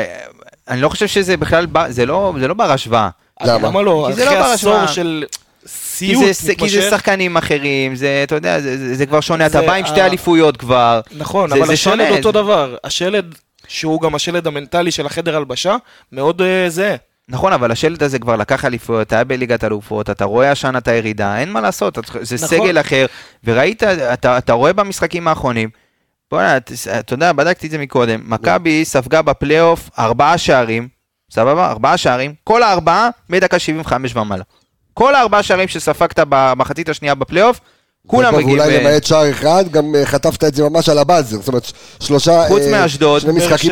אני לא חושב שזה בכלל, זה לא זה לא בר השוואה. למה? למה לא? כי זה לא בר השוואה. של כי סיוט זה, כי זה מתמשך. שחקנים אחרים, זה, אתה יודע, זה, זה, זה כבר שונה, זה אתה בא עם שתי אליפויות כבר. נכון, זה- אבל זה השלד שונה, אותו דבר. השלד, שהוא גם השלד המנטלי של החדר הלבשה, מאוד אה, זהה. נכון, אבל השלט הזה כבר לקח אליפויות, היה בליגת אלופות, אתה רואה השנה את הירידה, אין מה לעשות, זה נכון. סגל אחר, וראית, אתה, אתה רואה במשחקים האחרונים, בוא'נה, אתה אתה יודע, בדקתי את זה מקודם, מכבי ספגה בפלייאוף ארבעה שערים, סבבה? ארבעה שערים, כל הארבעה מדקה 75 ומעלה. כל הארבעה שערים שספגת במחצית השנייה בפלייאוף, כולם מגיעים... ואולי אה, למעט שער אחד, גם אה, חטפת את זה ממש על הבאזר. זאת אומרת, שלושה... חוץ אה, מאשדוד, שני באר משחקים...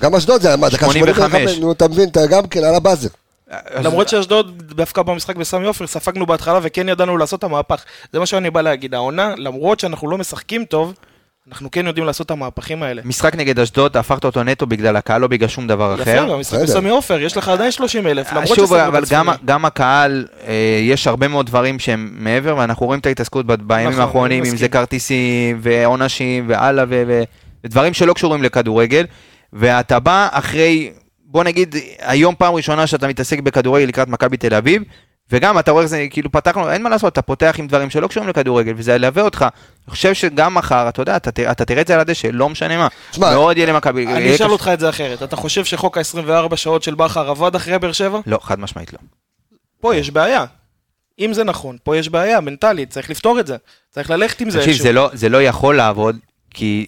גם אשדוד זה היה, מה, דקה 85. 85? נו, אתה מבין, אתה גם כן על הבאזר. אז- למרות שאשדוד, דווקא במשחק בסמי עופר, ספגנו בהתחלה וכן ידענו לעשות את המהפך. זה מה שאני בא להגיד. העונה, למרות שאנחנו לא משחקים טוב, אנחנו כן יודעים לעשות את המהפכים האלה. משחק נגד אשדוד, הפכת אותו נטו בגלל הקהל, לא בגלל שום דבר אחר. יפה, במשחק בסדר. בסמי עופר, יש לך עדיין 30 אלף, למרות שוב, אבל. גם, גם הקהל, אה, יש הרבה מאוד דברים שהם מעבר, ואנחנו רואים את ההתעסקות בימים נכון, האחרונים, אם זה. כרטיסים ועונשים והלאה, ו- ו- ודברים שלא קשורים לכדורגל, ואתה בא אחרי, בוא נגיד, היום פעם ראשונה שאתה מתעסק בכדורגל לקראת מכבי תל אביב, וגם אתה רואה איך זה, כאילו פתחנו, אין מה לעשות, אתה פותח עם דברים שלא קשורים לכדורגל, וזה ילווה אותך. אני חושב שגם מחר, אתה יודע, אתה, אתה תראה את זה על הדשא, לא משנה מה. תשמע, מאוד יהיה למכבי. אני אשאל אותך את זה אחרת. אתה חושב שחוק ה-24 שעות של בכר עבד אחרי באר שבע? לא, חד משמעית לא. פה יש בעיה. אם זה נכון, פה יש בעיה מנטלית, צריך לפתור את זה. צריך ללכת עם זה תקשיב. זה לא, זה לא יכול לעבוד, כי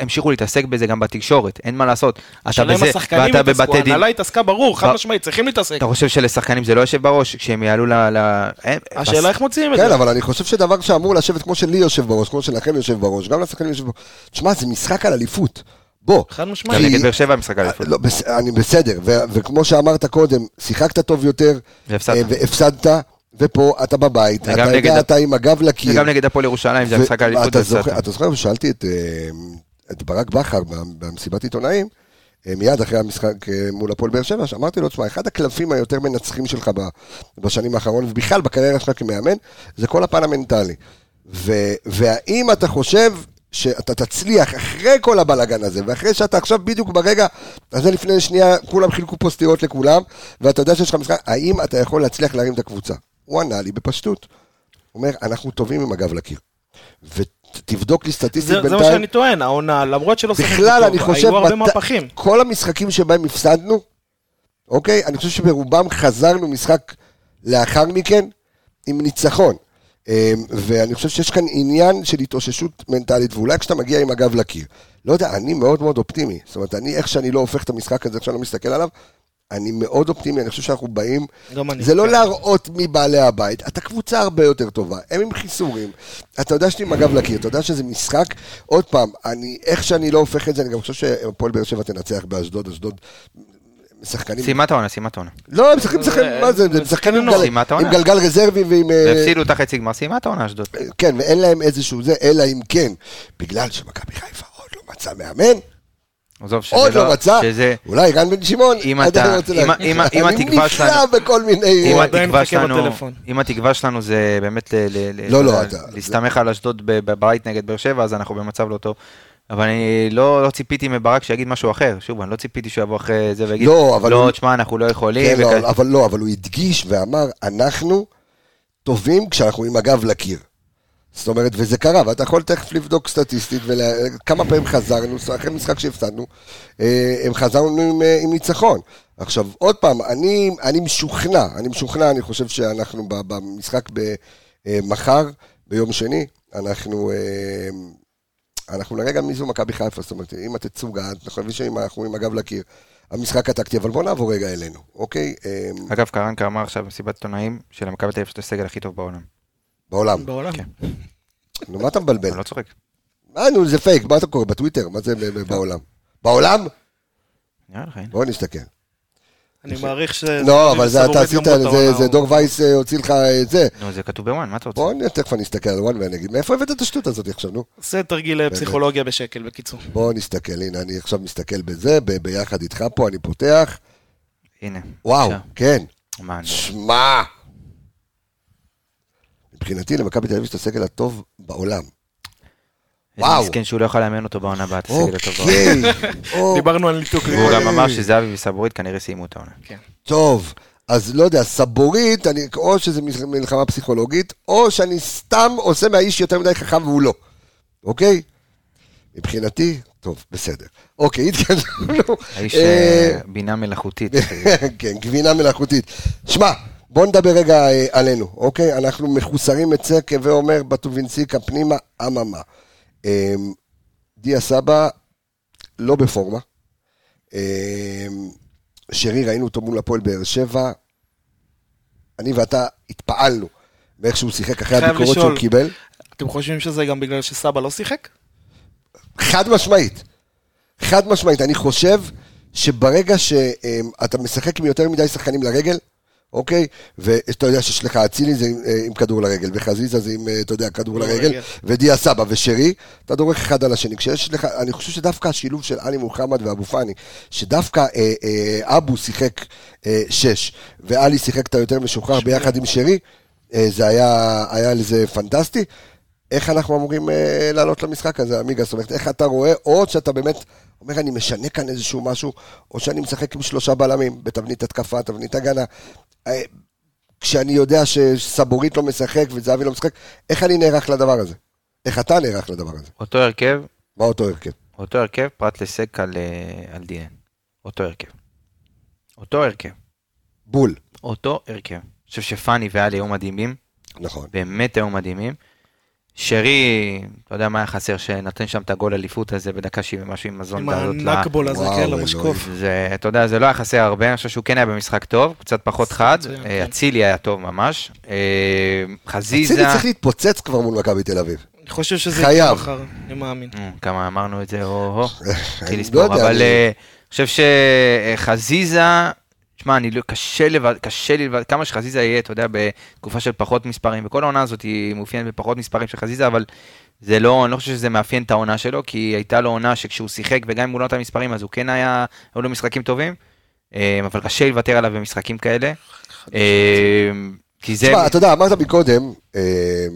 המשיכו להתעסק בזה גם בתקשורת, אין מה לעשות. אתה השאלה אם בזה, השחקנים ואתה התעסקו, בבתי דין. ההנהלה התעסקה ברור, חד. משמעית, צריכים להתעסק. אתה חושב שלשחקנים זה לא יושב בראש, כשהם יעלו ל... השאלה איך מוציאים את כן, זה. אבל אני חושב שדבר שאמור לשבת כמו שלי יושב בראש, כמו שלכם יושב בראש, גם לשחקנים יושב בראש. תשמע, זה משחק על אליפות. בוא. חד גם משמעית. כי- נגד באר שבע משחק אליפות. לא, אני בסדר, וכמו שאמרת קודם, שיחקת טוב יותר, והפסדת. ופה אתה בבית, אתה יודע, אתה עם הגב לקיר. וגם נגד הפועל ירושלים זה המשחק האליפות. אתה זוכר ששאלתי את, אה, את ברק בכר במסיבת עיתונאים, אה, מיד אחרי המשחק אה, מול הפועל באר שבע, שאמרתי לו, תשמע, אחד הקלפים היותר מנצחים שלך בשנים האחרונות, ובכלל בקריירה שלך כמאמן, זה כל הפן המנטלי. ו- והאם אתה חושב שאתה תצליח אחרי כל הבלאגן הזה, ואחרי שאתה עכשיו בדיוק ברגע הזה לפני שנייה, כולם חילקו פה סטירות לכולם, ואתה יודע שיש לך משחק, האם אתה יכול להצליח להרים את הקבוצה? הוא ענה לי בפשטות. הוא אומר, אנחנו טובים עם הגב לקיר. ותבדוק לי סטטיסטית זה זה בינתיים. מה שאני טוען, העונה, למרות שלא שיחקנו בכלל, טוב, אני חושב, היו הרבה מת- מהפכים. כל המשחקים שבהם הפסדנו, אוקיי? אני חושב שברובם חזרנו משחק לאחר מכן עם ניצחון. אמ, ואני חושב שיש כאן עניין של התאוששות מנטלית, ואולי כשאתה מגיע עם הגב לקיר. לא יודע, אני מאוד מאוד אופטימי. זאת אומרת, אני, איך שאני לא הופך את המשחק הזה, איך שאני לא מסתכל עליו, אני מאוד אופטימי, אני חושב שאנחנו באים... גם אני. זה לא. להראות מי בעלי הבית, אתה קבוצה הרבה יותר טובה, הם עם חיסורים, אתה יודע שאתה עם הגב לקיר, אתה יודע שזה משחק, עוד פעם, אני, איך שאני לא הופך את זה, אני גם חושב שהפועל באר שבע תנצח באשדוד, אשדוד, שחקנים, סיימה את העונה, סיימה את העונה. לא, הם משחקים, משחקים, אה, מה זה, הם משחקים עם גלגל רזרבי ועם, אה, והפסידו את החצי גמר, סיימה את העונה אשדוד. כן, ואין להם איזשהו זה, אלא אם כן, בגלל שמכבי חיפה עוד לא מצא מאמן, עזוב שזה עוד לא מצא, שזה... אולי רן בן שמעון, אם עדיין אתה- רוצה אם-. אם- אם אני התקווה נפלא שלנו- בכל מיני... אם הוא התקווה שלנו. אם התקווה שלנו זה באמת ל- ל- ל- לא, לא, ל- אתה- להסתמך על אשדוד בבית נגד באר שבע, אז אנחנו במצב לא טוב. אבל אני לא לא ציפיתי מברק שיגיד משהו אחר. שוב, אני לא ציפיתי שהוא יבוא אחרי זה ויגיד, לא, אבל הוא- לא, תשמע, אנחנו לא יכולים. כן, לא, וכאלה." אבל לא, אבל הוא הדגיש ואמר, אנחנו טובים כשאנחנו עם הגב לקיר. זאת אומרת, וזה קרה, ואתה יכול תכף לבדוק סטטיסטית, וכמה פעמים חזרנו, אחרי משחק שהפסדנו, אה, הם חזרנו עם, אה, עם ניצחון. עכשיו, עוד פעם, אני, אני משוכנע, אני משוכנע, אני חושב שאנחנו במשחק במחר, ביום שני, אנחנו, אה, אנחנו נראה גם מי זו מכבי חיפה, זאת אומרת, אם התצוגה, אנחנו מבין שאנחנו עם הגב לקיר. המשחק הטקטי, אבל בוא נעבור רגע אלינו, אוקיי? אה, אגב, קרנקה אמר עכשיו במסיבת עיתונאים שלמכבי תל אביב יש את הסגל הכי טוב בעולם. בעולם. בעולם. כן. נו, מה אתה מבלבל? אני לא צוחק. מה, נו, זה פייק, מה אתה קורא? בטוויטר? מה זה בעולם? בעולם? בואו נסתכל. אני מעריך שזה... לא, אבל זה אתה עשית, זה- זה דור וייס אה, הוציא לך את זה. נו, זה כתוב בוואן, מה אתה רוצה? בוא תכף אני אסתכל על וואן ואני אגיד, מאיפה הבאת את השטות הזאת עכשיו, נו? עושה תרגיל פסיכולוגיה בשקל, בקיצור. בוא נסתכל, הנה, אני עכשיו מסתכל בזה, ביחד איתך פה, אני פותח. הנה. וואו. כן. מה, אני- שמע! מבחינתי למכבי תל אביב יש את הסגל הטוב בעולם. איזה וואו. מסכן שהוא לא יכול לאמן אותו בעונה הבאה, את הסגל הטוב בעולם. אוקיי. או, דיברנו על ניתוק. והוא גם אמר. שזהבי וסבורית כנראה סיימו את העונה. טוב, אז לא יודע, סבורית, אני, או שזה מלחמה פסיכולוגית, או שאני סתם עושה מהאיש יותר מדי חכם והוא לא. אוקיי? מבחינתי, טוב, בסדר. אוקיי, התקדמנו. האיש אה, אה, בינה מלאכותית. כן, גבינה מלאכותית. שמע, בוא נדבר רגע אה, עלינו, אוקיי? אנחנו מחוסרים את זה, כהווה אומר, בטובינסיקה פנימה, אממה. אה, דיה סבא לא בפורמה. אה, שרי, ראינו אותו מול הפועל באר שבע. אני ואתה התפעלנו מאיך שהוא שיחק אחרי הביקורות שהוא. קיבל. אתם חושבים שזה גם בגלל שסבא לא שיחק? חד משמעית. חד משמעית. אני חושב שברגע שאתה משחק עם יותר מדי שחקנים לרגל, אוקיי? ואתה יודע שיש לך אצילי זה עם, אה, עם כדור לרגל, וחזיזה זה עם, אה, אתה יודע, כדור לרגל. ודיה סבא ושרי, אתה דורך אחד על השני. כשיש לך, אני חושב שדווקא השילוב של עלי מוחמד ואבו פאני, שדווקא אה, אה, אבו שיחק אה, שש, ועלי שיחק את היותר משוחרר ביחד עם שרי, אה, זה היה, היה לזה פנטסטי. איך אנחנו אמורים אה, לעלות למשחק הזה, עמיגה? זאת אומרת, איך אתה רואה, או שאתה באמת אומר, אני משנה כאן איזשהו משהו, או שאני משחק עם שלושה בלמים, בתבנית התקפה, תבנית הגנה. אה, כשאני יודע שסבורית לא משחק וזהבי לא משחק, איך אני נערך לדבר הזה? איך אתה נערך לדבר הזה? אותו הרכב, מה אותו הרכב? אותו הרכב פרט לסק על, אה, על דיאן. אותו הרכב. אותו הרכב. בול. אותו הרכב. אני חושב שפאני ואלי היו מדהימים, נכון. באמת היו מדהימים. שרי, אתה יודע מה היה חסר, שנתן שם את הגול אליפות הזה בדקה 70 ומשהו עם מזון עם בעלות ל... הנקבול הזה, כן. למשקוף. זה, אתה יודע, זה לא היה חסר הרבה, אני חושב שהוא כן היה במשחק טוב, קצת פחות חד. אה, כן. אצילי היה טוב ממש. אה, חזיזה... אצילי צריך להתפוצץ כבר מול מכבי תל אביב. אני חושב שזה חייב. יקרה מחר, אני מאמין. אה, כמה אמרנו את זה, הו-הו. התחיל אני לספור, לא יודע, אבל אני חושב שחזיזה, שמע, אני לא, קשה לבד, קשה לי לבד, כמה שחזיזה יהיה, אתה יודע, בתקופה של פחות מספרים, וכל העונה הזאת היא מאופיינת בפחות מספרים של חזיזה, אבל זה לא, אני לא חושב שזה מאפיין את העונה שלו, כי הייתה לו עונה שכשהוא שיחק, וגם אם הוא לא נתן מספרים, אז הוא כן היה, היו לו משחקים טובים, אה, אבל קשה לוותר עליו במשחקים כאלה. אה, כי זה... תשמע, אתה יודע, אמרת מקודם, אה,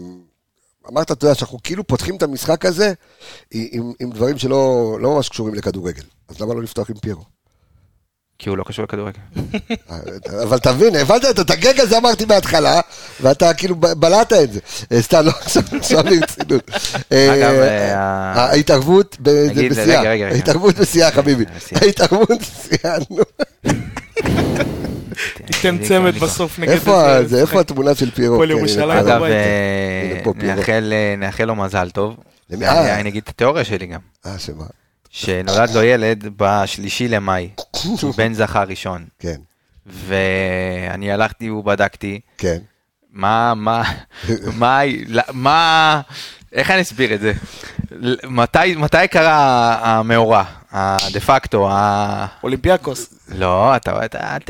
אמרת, אתה יודע, שאנחנו כאילו פותחים את המשחק הזה עם, עם דברים שלא לא ממש קשורים לכדורגל. אז למה לא לפתוח עם פיירו? כי הוא לא קשור לכדורגל. אבל תבין, הבנת את הגג הזה אמרתי מההתחלה, ואתה כאילו בלעת את זה. אה, סתם, לא, עכשיו ברצינות. אה, אגב, אה, ההתערבות בשיאה. ההתערבות בשיאה, חביבי. ההתערבות בשיאה, נו. תיתן צמד בסוף נגד איפה. התמונה של? הפועל כן, הנה, ירושלים. פיירו. אגב. אה. נאחל אה, לו מזל טוב. אה. אני אגיד את התיאוריה שלי גם. אה, שמה? שנולד לו ילד בשלישי למאי, שהוא בן זכר ראשון. כן, ואני הלכתי ובדקתי, כן. מה, מה, מה, מה, איך אני אסביר את זה? מתי, מתי קרה המאורע, הדה פקטו, ה... אולימפיאקוס. לא, אתה, אתה, אל ת...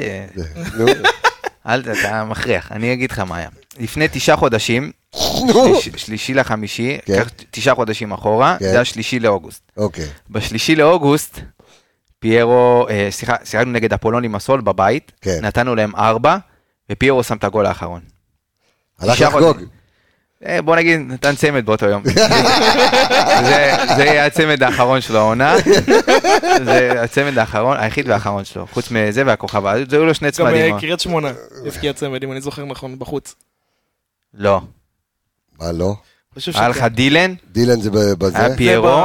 אל ת... אתה מכריח, אני אגיד לך מה היה. לפני תשעה חודשים, שלישי לחמישי, כן. תשעה חודשים אחורה, כן. זה השלישי לאוגוסט. אוקיי. בשלישי לאוגוסט, פיירו, אה, סליחה, שיחקנו נגד אפולון עם הסול בבית, כן. נתנו להם ארבע, ופיירו שם את הגול האחרון. הלך לחגוג. אה, בוא נגיד, נתן צמד באותו יום. זה, זה יהיה הצמד האחרון שלו העונה, זה הצמד האחרון, היחיד והאחרון שלו, חוץ מזה והכוכב, אז היו לו שני גם צמדים. אה, קריית שמונה הבקיע צמד, אם אני זוכר נכון, בחוץ. לא. מה לא? היה לך. דילן, דילן זה בזה? היה פיירו,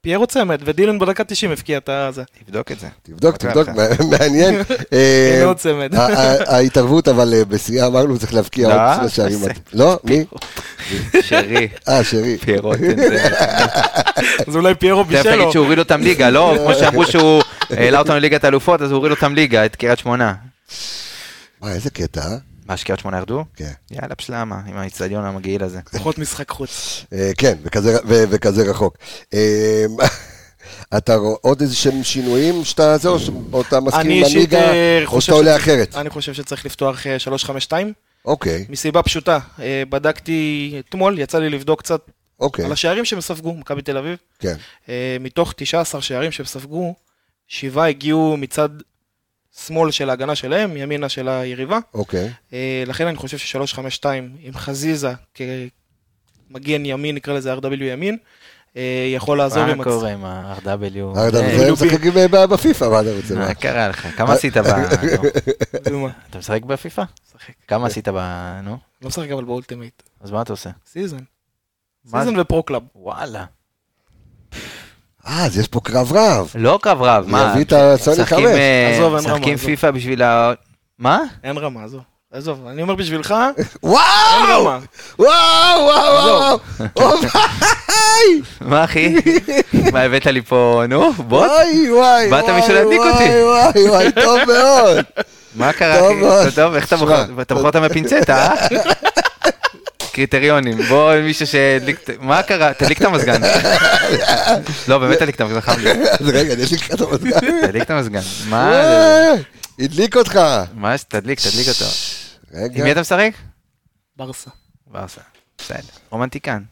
פיירו צמד, ודילן בדקה 90 הבקיע את הזה. תבדוק את זה. תבדוק, תבדוק, מעניין. אה, הנה עוד צמד. ההתערבות, אבל אה, בשיאה אמרנו, צריך להבקיע לא, עוד שני שערים. זה- לא? מי? שרי, אה, שרי. פיירו. אז אולי פיירו תכף בישל תגיד. שהוא הוריד אותם ליגה, לא? כמו שאמרו שהוא העלה אותנו לליגת האלופות, אז הוא הוריד אותם ליגה, את קריית שמונה. מה, איזה קטע, אה? מה, שקריית שמונה ירדו? כן. יאללה, פשלמה, עם האיצטדיון המגעיל הזה. פחות משחק חוץ. אה, כן, וכזה- רחוק. אה, אתה רואה עוד איזה שהם שינויים שאתה זה, או ש- או אתה מסכים אה, או שאתה עולה אחרת? אני חושב שצריך לפתוח אה, 352, אוקיי, מסיבה פשוטה. אה, בדקתי אתמול, יצא לי לבדוק קצת אוקיי, על השערים שהם ספגו, מכבי תל אביב. כן. אה, מתוך 19 שערים שהם ספגו, שבעה הגיעו מצד שמאל של ההגנה שלהם, ימינה של היריבה. אוקיי, אה, לכן אני חושב ש-352 עם חזיזה כמגן ימין, נקרא לזה RW ימין, אה, יכול לעזור עם... מה קורה עם ה-RW? אגב, אה, זה משחק בפיפא, מה אתה רוצה? מה קרה לך? כמה עשית ב... אתה משחק בפיפא? משחק. כמה עשית ב... נו, לא משחק אבל ב Ultimate. אז מה אתה עושה? Season. Season ו Pro Club. וואלה. אה, אז יש פה קרב רב. לא קו רב, מה? יביא את הסוני משחקים, חמש. אה, עזוב, אין רמה, משחקים עזוב. פיפא בשביל ה... מה? אין רמה, עזוב. עזוב, אני אומר בשבילך, אין וואו! רמה. וואו, וואו, וואו! וואי! מה אחי? מה הבאת לי פה, נו, בוא. וואי, וואי, באת וואי, בשביל להדליק אותי. וואי, וואי, וואי, טוב מאוד. מה קרה טוב אחי? טוב, איך אתה שמע, בוחר? אתה בוחר אותם בפינצטה, אה? קריטריונים, בוא מישהו שהדליק, מה קרה? תדליק את המזגן. לא, באמת תדליק את המזגן, חם לי. רגע, אני אדליק את המזגן. תדליק את המזגן. מה? הדליק אותך. מה? תדליק, תדליק אותו. רגע. עם מי אתה משחק? ברסה. ברסה. בסדר. רומנטיקן.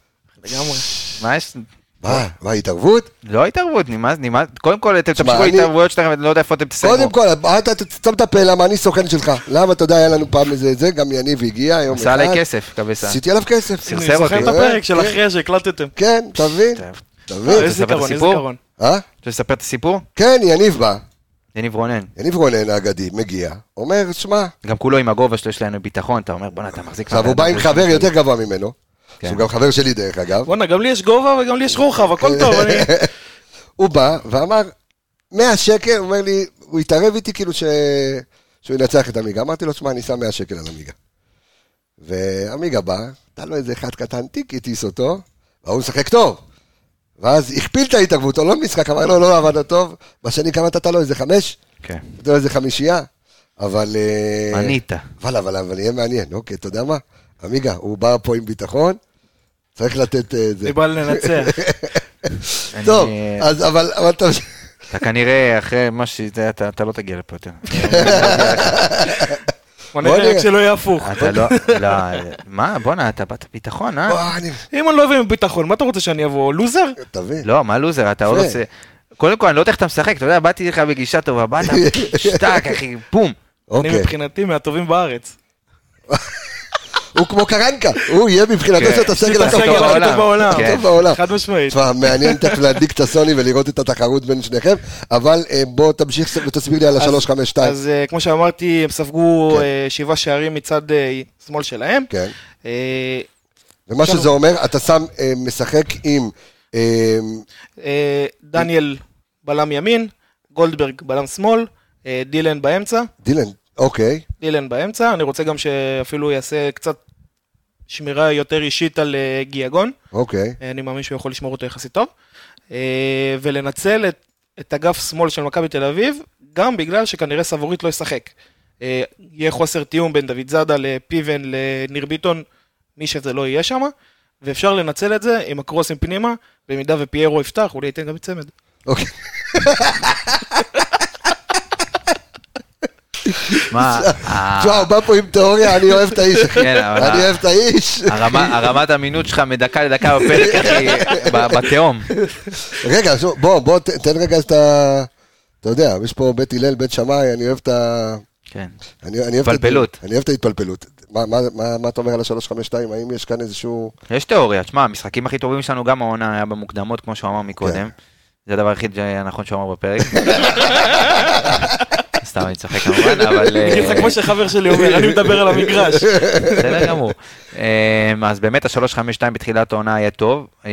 לגמרי. מה יש? מה, מה, התערבות? לא התערבות, נמאס, נמאס. קודם כל, אתם תמשיכו התערבויות שלכם, אני לא יודע איפה אתם תסיימו. קודם כל, אתה תסתום את הפה, למה אני סוכן שלך. למה, אתה יודע, היה לנו פעם איזה זה, גם יניב הגיע יום עשה עליי. כסף, קבסה. עשיתי עליו כסף. סרסר אני זוכר אותי. את הפרק של כן. אחרי שהקלטתם. כן, אתה מבין? אתה אה, מבין? איזה זיכרון, איזה? זיכרון. אה? רוצה לספר את הסיפור? כן, יניב בא. יניב רונן. יניב רונן האגדי מגיע, אומר, שמע, גם כולו עם הגובה שלו יש לנו ביטחון, אתה אומר בואנה אתה מחזיק... עכשיו הוא בא עם חבר יותר גבוה ממנו, כן. שהוא גם חבר שלי דרך אגב, בואנה, גם לי יש גובה וגם לי יש רוחב, הכל טוב. אני- הוא בא ואמר, 100 שקל, הוא אומר לי, הוא התערב איתי כאילו ש... שהוא ינצח את עמיגה, אמרתי לו, שמע, אני שם 100 שקל על עמיגה. ועמיגה בא, נתן לו איזה אחד קטן, טיק, הטיס אותו, והוא משחק טוב. ואז הכפיל את ההתערבות, או לא משחק, אמר לו, לא עבד טוב, בשני כמה נתת לו, איזה חמש? כן. נתת לו איזה חמישייה, אבל... אה, מנית. אבל, אבל, אבל יהיה מעניין, אוקיי, אתה יודע מה? עמיגה, הוא בא פה עם ביטחון, צריך לתת אה, זה. אני בא לנצח. טוב, אז אבל, אבל אתה... אתה כנראה אחרי מה שזה, אתה אתה לא תגיע לפה יותר. בוא נראה. רק שלא יהיה הפוך. אתה לא, לא, מה, בואנה, אתה באת ביטחון, אה? אם אני לא אביא עם ביטחון, מה אתה רוצה שאני אבוא? לוזר? תבין. לא, מה לוזר, אתה עוד. רוצה... קודם כל, אני לא יודע איך אתה משחק, אתה יודע, באתי לך בגישה טובה, באת, שטק, אחי, בום. אני אוקיי. מבחינתי מהטובים בארץ. הוא כמו קרנקה, הוא יהיה מבחינתו. של הסגל הטוב בעולם. טוב בעולם. כן. חד משמעית. תשמע, מעניין תכף להדליק את הסוני ולראות את התחרות בין שניכם, אבל אה, בוא תמשיך ותסביר לי על ה-352. אז אה, כמו שאמרתי, הם ספגו כן. אה, שבעה שערים מצד שמאל שלהם. כן. ומה. שזה אומר, אתה שם, משחק עם... דניאל בלם ימין, גולדברג בלם שמאל, דילן באמצע. דילן, אוקיי. דילן באמצע, אני רוצה גם שאפילו יעשה קצת שמירה יותר אישית על אה, גיאגון, אוקיי. אה, אני מאמין שהוא יכול לשמור אותו יחסית טוב, אה, ולנצל את, את אגף שמאל של מכבי תל אביב, גם בגלל שכנראה סבורית לא ישחק. יהיה חוסר תיאום בין דוד זאדה לפיבן לניר ביטון, מי שזה לא יהיה שם, ואפשר לנצל את זה עם הקרוסים פנימה, במידה ופיירו יפתח, אולי ייתן גם צמד. אוקיי. מה, תשמע, הוא בא פה עם תיאוריה, אני אוהב את האיש, אחי. כן, אני אוהב את האיש. הרמת אמינות שלך מדקה לדקה בפרק, אחי, בתהום. רגע, בוא, בוא, תן רגע את ה... אתה יודע, יש פה בית הלל, בית שמאי, אני אוהב את ה... כן. התפלפלות. אני אוהב את ההתפלפלות. מה, מה, מה, מה אתה אומר על ה-352? האם יש כאן איזשהו... יש תיאוריה, תשמע, המשחקים הכי טובים שלנו גם העונה היה במוקדמות, כמו שהוא אמר מקודם. כן. זה הדבר היחיד הנכון שהוא אמר בפרק. סתם אני צוחק כמובן, אבל... אה, בדיוק כמו שחבר שלי אומר, אני מדבר על המגרש. בסדר גמור. אה, אז באמת ה-352 בתחילת העונה היה טוב. אה,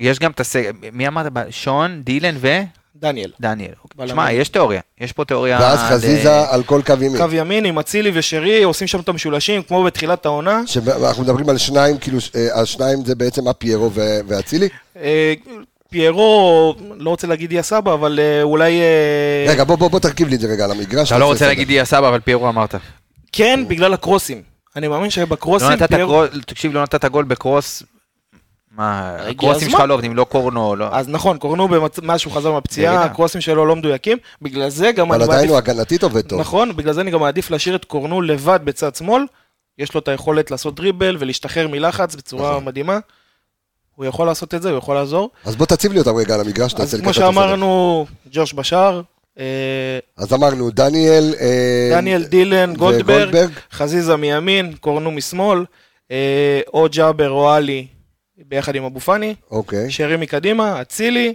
יש גם את הסגל, מי אמרת? שון, דילן דניאל. ודניאל. בלמים. שמע, יש תיאוריה, יש פה תיאוריה... ואז חזיזה על כל קו ימין. קו ימין עם אצילי ושרי, עושים שם את המשולשים, כמו בתחילת העונה. שאנחנו מדברים על שניים, כאילו, אה, השניים זה בעצם הפיירו ו- ואצילי? פיירו, לא רוצה להגיד יא סבא, אבל אה, אולי... אה, רגע, בוא, בוא, בוא תרכיב לי את זה רגע על המגרש. אתה לא רוצה. להגיד דיה סבא, אבל פיירו אמרת. כן, בגלל הקרוסים. אני מאמין לא שבקרוסים נתת פיירו... תקשיב, לא נתת גול בקרוס מה, הקרוסים. שלך לא עובדים, לא קורנו, לא... אז נכון, קורנו במצ- מאז שהוא חזר מהפציעה. הקרוסים שלו לא מדויקים, בגלל זה גם אבל אני עדיין מעדיף... הוא הגנתית עובד טוב. נכון, בגלל זה אני גם מעדיף להשאיר את קורנו לבד בצד שמאל, יש לו את היכולת לעשות דריבל ולהשתחרר מלחץ בצורה נכון. מדהימה. הוא יכול לעשות את זה, הוא יכול לעזור. אז בוא תציב לי אותם רגע על המגרש, אז תעשה לי כמו ככה את הסדר. שאמרנו, ג'וש בשאר, אה, אז אמרנו, דניאל... אה, דניאל דילן, גולדברג. חזיזה מימין, קורנו משמאל, אה, או ג'אבר או עלי ביחד עם אבו פאני, אוקיי, שרי מקדימה, אצילי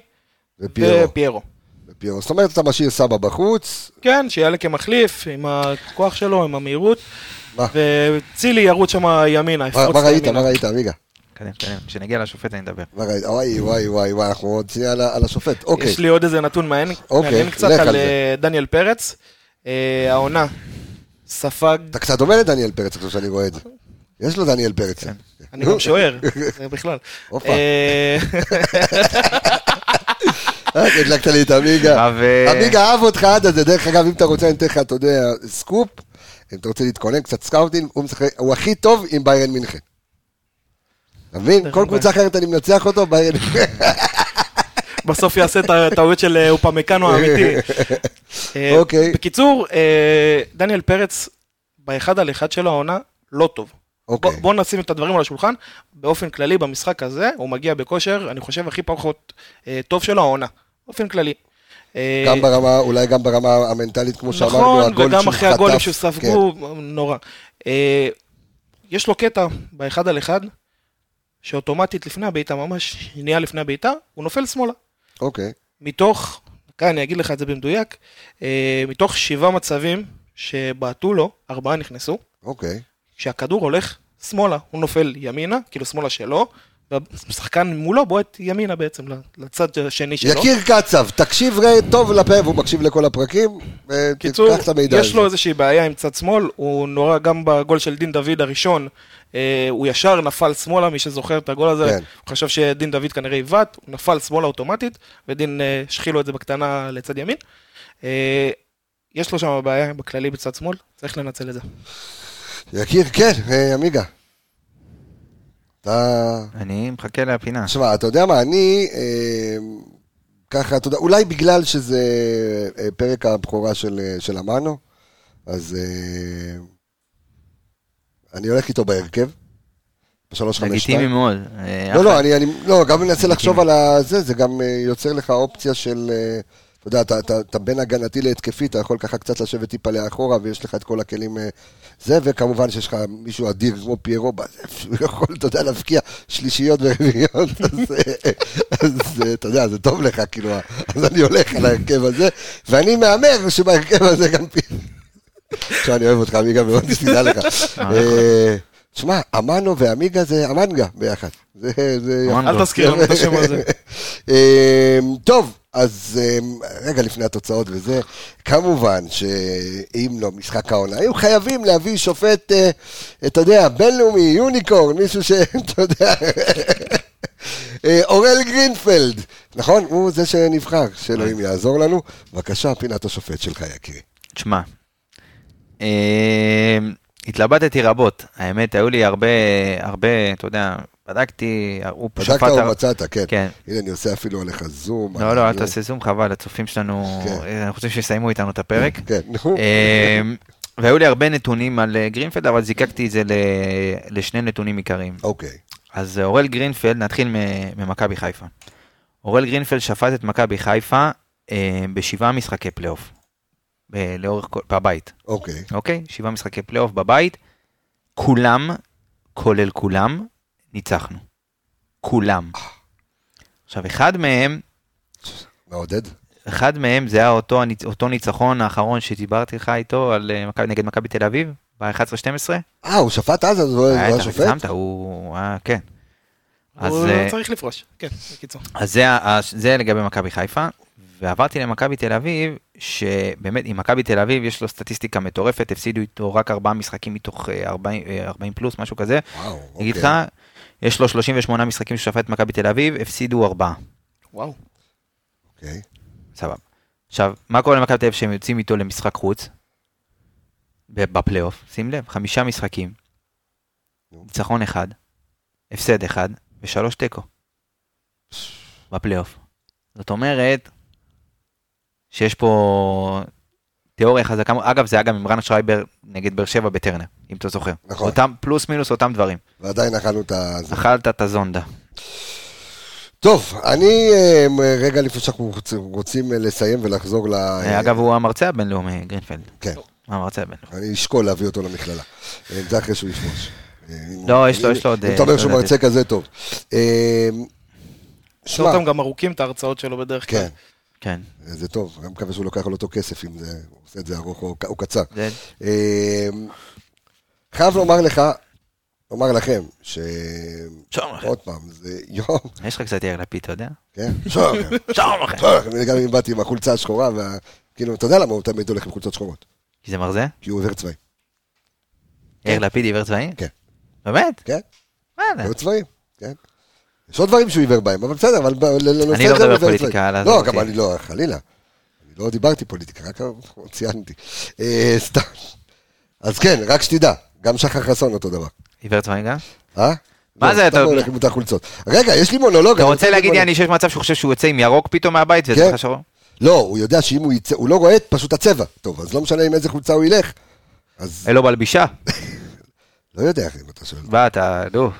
ופיירו. ופיירו. זאת אומרת, אתה משאיר סבא בחוץ, כן, שיעלה כמחליף, עם הכוח שלו, עם המהירות, מה? וצילי ירוץ שם ימינה, מה ראית? מה ראית, עמיגה? קדם, קדם, כשנגיע לשופט אני אדבר. וואי, וואי, וואי, וואי, אנחנו עוד שנייה על השופט. אוקיי. יש לי עוד איזה נתון מעניין אוקיי, מעניין קצת על. אה, דניאל פרץ. אה, העונה ספג, אתה קצת דומה לדניאל פרץ עכשיו שאני רואה את זה. יש לו דניאל פרץ. כן. אני גם שוער, זה בכלל. אה, הדלקת לי את עמיגה. אה, עמיגה אהב אותך עד הזה. דרך אגב, אם אתה רוצה, אני אתן לך, אתה יודע, סקופ. אם אתה רוצה להתכונן, קצת סקאוטינג, הוא הכי טוב עם ביירן מינכן. אתה מבין? כל. קבוצה אחרת אני מנצח אותו. בסוף יעשה את הטעויות של אה, אופמקאנו האמיתי. אה, אוקיי. בקיצור, אה, דניאל פרץ, באחד על אחד שלו העונה, לא טוב. אוקיי. בוא- בוא נשים את הדברים על השולחן. באופן כללי, במשחק הזה, הוא מגיע בכושר, אני חושב, הכי פחות טוב שלו העונה. באופן כללי. גם ברמה, אולי גם ברמה המנטלית, כמו שאמרנו, נכון, הגול וגם שהוא אחרי הגולים חטף, שספגו, נורא. אה, יש לו קטע באחד על אחד, שאוטומטית לפני הבעיטה, ממש שנייה לפני הבעיטה, הוא נופל שמאלה. אוקיי. מתוך, כאן אני אגיד לך את זה במדויק, אה, מתוך שבעה מצבים שבעטו לו, ארבעה נכנסו. אוקיי. כשהכדור הולך שמאלה, הוא נופל ימינה, כאילו שמאלה שלו, והשחקן מולו בועט ימינה בעצם, לצד השני שלו. יקיר קצב, תקשיב טוב לפה, והוא מקשיב לכל הפרקים, ותיקח את המידע יש הזה. לו איזושהי בעיה עם צד שמאל, הוא נורא גם בגול של דין דוד הראשון, אה, הוא ישר נפל שמאלה, מי שזוכר את הגול הזה, כן. הוא חשב שדין דוד כנראה עיוות, הוא נפל שמאלה אוטומטית, ודין אה, השחיל לו את זה בקטנה לצד ימין. אה, יש לו שם בעיה בכללי בצד שמאל, צריך לנצל את זה. יקיר, כן, עמיגה. אתה... אני מחכה לפינה. תשמע, אתה יודע מה, אני... אה, ככה, אתה יודע, אולי בגלל שזה אה, פרק הבכורה של, אה, של אמנו, אז אה, אני הולך איתו בהרכב, בשלוש חמש לגיטימי שתיים. מאוד. אה, לא, אחלה. לא, אני, אני לא, גם מנסה לגיטימי. לחשוב על הזה, זה גם יוצר לך אופציה של, אה, אתה יודע, אתה, אתה, אתה בין הגנתי להתקפי, אתה יכול ככה קצת לשבת טיפה לאחורה, ויש לך את כל הכלים, אה, זה, וכמובן שיש לך מישהו אדיר כמו פיירו, שהוא יכול, אתה יודע, להבקיע שלישיות ורביעיות, אז, אה, אז אה, אתה יודע, זה טוב לך, כאילו, אז אני הולך על ההרכב הזה, ואני מהמר שבהרכב הזה גם פיירו. עכשיו, אני אוהב אותך, עמיגה, מאוד, תדע לך. אה, תשמע, אמנו ועמיגה זה אמנגה ביחד. זה, זה. אל תזכיר לנו את השם הזה. אמ, טוב, אז אמ, רגע לפני התוצאות וזה, כמובן שאם לא משחק העונה, היו חייבים להביא שופט, אה, אתה יודע, בינלאומי, יוניקורן, מישהו שאתה יודע, אה, אורל גרינפלד, נכון? הוא זה שנבחר, שאלוהים יעזור לנו. בבקשה, פינת השופט שלך, יקירי. תשמע, אה, התלבטתי רבות, האמת, היו לי הרבה, הרבה, אתה יודע, בדקתי, הוא בדקת שפט הר- ומצאת, כן. כן. הנה, אני עושה אפילו עליך זום. לא, לא, אל. תעשה זום, חבל, הצופים שלנו, כן. אה, אנחנו רוצים שיסיימו איתנו את הפרק. כן, נו. אה, והיו לי הרבה נתונים על אה, גרינפלד, אבל זיקקתי את זה לשני נתונים עיקריים. אוקיי. אז אה, אורל גרינפלד, נתחיל ממכבי חיפה. אורל גרינפלד שפט את מכבי חיפה בשבעה משחקי פלייאוף. ב- לאורך כל, בבית, אוקיי. אוקיי? שבעה משחקי פלייאוף בבית. כולם, כולל כולם, ניצחנו. כולם. עכשיו, אחד מהם, מעודד. אחד מהם זה היה אותו, אותו ניצחון האחרון שדיברתי לך איתו על אה, מכבי- נגד מכבי תל אביב, ב-11-12. אה, הוא שפט אז, אז הוא היה שופט? הגזמת, הוא היה, כן. אז, הוא אה, צריך לפרוש, כן, בקיצור. אז זה, זה לגבי מכבי חיפה, ועברתי למכבי תל אביב, שבאמת עם מכבי תל אביב יש לו סטטיסטיקה מטורפת, הפסידו איתו רק ארבעה משחקים מתוך אה, 40, אה, 40 פלוס, משהו כזה. וואו, אוקיי. לך, יש לו 38 משחקים ששפט את מכבי תל אביב, הפסידו ארבעה, וואו. אוקיי. סבבה. עכשיו, מה קורה למכבי תל אביב שהם יוצאים איתו למשחק חוץ? בפלייאוף, שים לב, חמישה משחקים. ניצחון אחד, הפסד אחד ושלוש תיקו. בפלייאוף. זאת אומרת, שיש פה תיאוריה חזקה. אגב, זה היה גם עם רן שרייבר נגד באר שבע בטרנר, אם אתה זוכר. נכון. אותם, פלוס מינוס אותם דברים. ועדיין אכלנו את ה... זה. אכלת את הזונדה. טוב, אני אה, רגע לפני שאנחנו רוצים- אה, לסיים ולחזור ל... אגב, הוא המרצה הבינלאומי, גרינפלד. כן, הוא המרצה הבינלאומי. אני אשקול להביא אותו למכללה. אה, זה אחרי שהוא יפרוש. אה, לא, יש לו- יש לו עוד, אם אה, אתה אומר שהוא עוד- מרצה כזה טוב. אה, יש שמע, אותם גם ארוכים את ההרצאות שלו בדרך כלל. כן, כן. זה טוב, אני מקווה שהוא לוקח על אותו כסף אם זה, הוא עושה את זה ארוך או או קצר. זה- אה, חייב לומר לך, לומר לכם, ש... שלום לכם. עוד פעם, זה יום, יש לך קצת יאיר לפיד, אתה יודע? כן? שלום לכם. שלום לכם. לכם. גם אם באתי עם החולצה השחורה, וה- כאילו, אתה יודע למה הוא תמיד הולך עם חולצות שחורות? כי זה מרזה? כי הוא עובר צבאי. יאיר לפיד עיוור צבעים? כן. באמת? כן? וואלה. עיוור צבעים, כן. יש עוד דברים שהוא עיוור בהם, אבל בסדר, אבל אני לא מדבר פוליטיקה, לא, גם אותי. אני לא, חלילה. אני לא דיברתי פוליטיקה, רק ציינתי. אה, סתם. אז כן, רק שתדע, גם שחר חסון אותו דבר. עיוור צבעים גם? אה? מה לא, זה, אתה- הולך עם אותה חולצות. רגע, יש לי מונולוג. אתה רוצה להגיד יעני שיש מצב שהוא חושב שהוא יוצא עם ירוק פתאום מהבית וזה כן. לך שחור? לא, הוא יודע שאם הוא יצא, הוא לא רואה פשוט הצבע. טוב, אז לא משנה עם איזה חולצה הוא ילך. אז אין לו בלבישה? לא יודע אם אתה שואל. בא, אתה, נו.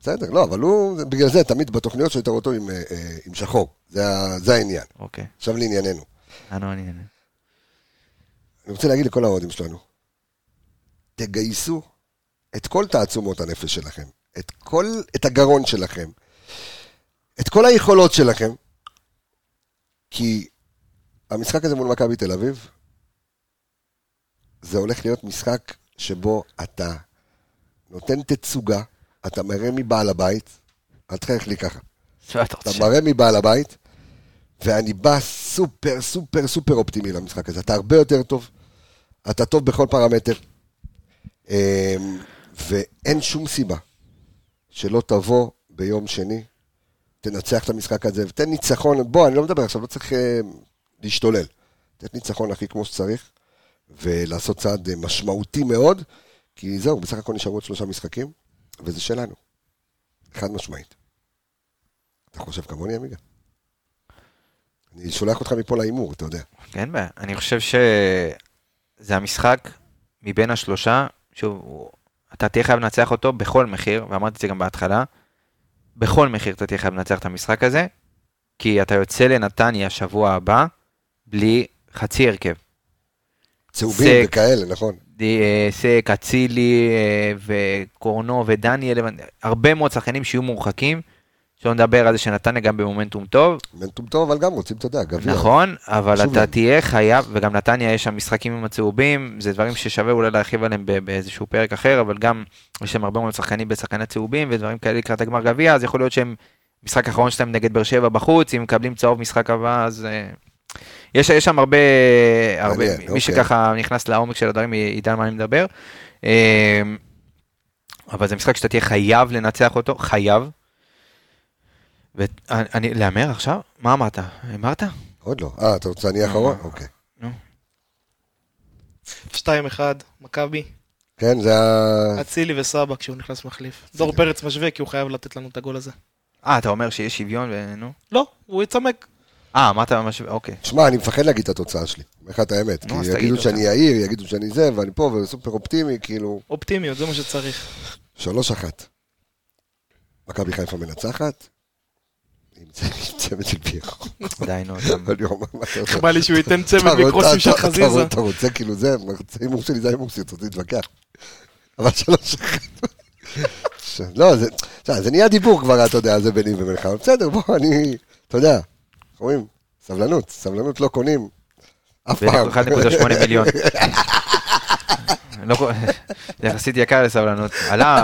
בסדר, לא, אבל הוא, בגלל זה, תמיד בתוכניות שלו אתה אותו עם, אה, אה, עם שחור. זה זה העניין. אוקיי. עכשיו לענייננו. אנו אני... אני רוצה להגיד לכל האוהדים שלנו, תגייסו את כל תעצומות הנפש שלכם, את כל, את הגרון שלכם, את כל היכולות שלכם, כי המשחק הזה מול מכבי תל אביב, זה הולך להיות משחק שבו אתה נותן תצוגה, אתה מראה מי בעל הבית, אל תחייך לי ככה. אתה? מראה מי בעל הבית, ואני בא סופר סופר סופר אופטימי למשחק הזה. אתה הרבה יותר טוב, אתה טוב בכל פרמטר, אמ, ואין שום סיבה שלא תבוא ביום שני, תנצח את המשחק הזה, ותן ניצחון, בוא, אני לא מדבר עכשיו, לא צריך אה, להשתולל. תן ניצחון הכי כמו שצריך, ולעשות צעד אה, משמעותי מאוד, כי זהו, בסך הכל נשארו עוד שלושה משחקים, וזה שלנו. חד משמעית. אתה חושב כמוני, עמיגה? אני שולח אותך מפה להימור, אתה יודע. אין בעיה. אני חושב שזה המשחק מבין השלושה, שוב, אתה תהיה חייב לנצח אותו בכל מחיר, ואמרתי את זה גם בהתחלה, בכל מחיר אתה תהיה חייב לנצח את המשחק הזה, כי אתה יוצא לנתניה שבוע הבא בלי חצי הרכב. צהובים. וכאלה, נכון. אה, סק, אצילי אה, וקורנו ודניאל, הרבה מאוד שחקנים שיהיו מורחקים. שלא נדבר על זה שנתניה גם במומנטום טוב, מנטום טוב, אבל גם רוצים, אתה יודע, גביע. נכון, אבל אתה להם. תהיה חייב, וגם נתניה יש שם משחקים עם הצהובים, זה דברים ששווה אולי להרחיב עליהם באיזשהו פרק אחר, אבל גם יש שם הרבה מאוד שחקנים בשחקני צהובים ודברים כאלה לקראת הגמר גביע, אז יכול להיות שהם, משחק אחרון שלהם נגד באר שבע בחוץ, אם מקבלים צהוב משחק הבא, אז אה, יש, יש שם הרבה, הרבה מעניין, מי אוקיי. שככה נכנס לעומק של הדברים ידע על מה אני מדבר. אה, אבל זה משחק שאתה תהיה חייב לנצח אותו, חייב. ואני, להמר עכשיו? מה אמרת? אמרת? עוד לא. אה, אתה רוצה אני האחרון? אה. אוקיי. 2-1, מכבי, כן, זה ה... אצילי וסבא כשהוא נכנס מחליף. דור פרץ משווה כי הוא חייב לתת לנו את הגול הזה. אה, אתה אומר שיש שוויון ונו? לא, הוא יצמק. אה, אמרת ממש... אוקיי. שמע, אני מפחד להגיד את התוצאה שלי. אומר לך את האמת. כי יגידו. שאני יאיר, יגידו שאני זה, ואני פה, וסופר אופטימי, כאילו... אופטימיות, זה מה שצריך. שלוש אחת. מכבי חיפה מנצחת. עם צ- עם צמד של פיירו. די, נו, אתה... מה אתה רוצה? בא לי שהוא ייתן צמד אתה רוצה- מקרוסים של אתה- אתה- חזיזה. אתה רוצה כאילו זה, זה הימור שלי, זה ההימור שלי, אתה רוצה להתווכח. אבל שלוש אחת. לא, זה, נהיה דיבור כבר, אתה יודע, זה ביני ובינך, בסדר, בוא, אני, אתה יודע, איך אומרים, סבלנות, סבלנות לא קונים, אף פעם. 1.8 מיליון. לא יחסית יקר לסבלנות. עלה,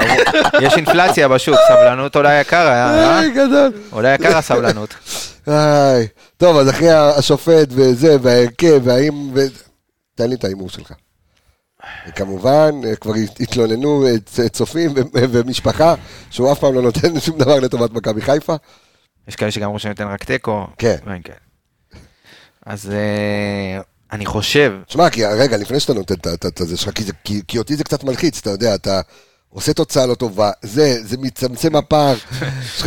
יש אינפלציה בשוק, סבלנות עולה יקר, אה? גדול. עולה יקר הסבלנות. טוב, אז אחרי השופט וזה, וההרכב, והאם... תן לי את ההימור שלך. וכמובן, אה, כבר התלוננו צופים ומשפחה, שהוא אף פעם לא נותן שום דבר לטובת מכבי חיפה. יש כאלה שגם אמרו שאני נותן רק תיקו. כן. דברים כאלה. אז אה, אני חושב, שמע, כי רגע, לפני שאתה נותן את- זה שלך, כי אותי זה קצת מלחיץ, אתה יודע, אתה עושה תוצאה לא טובה, זה, זה מצמצם הפער.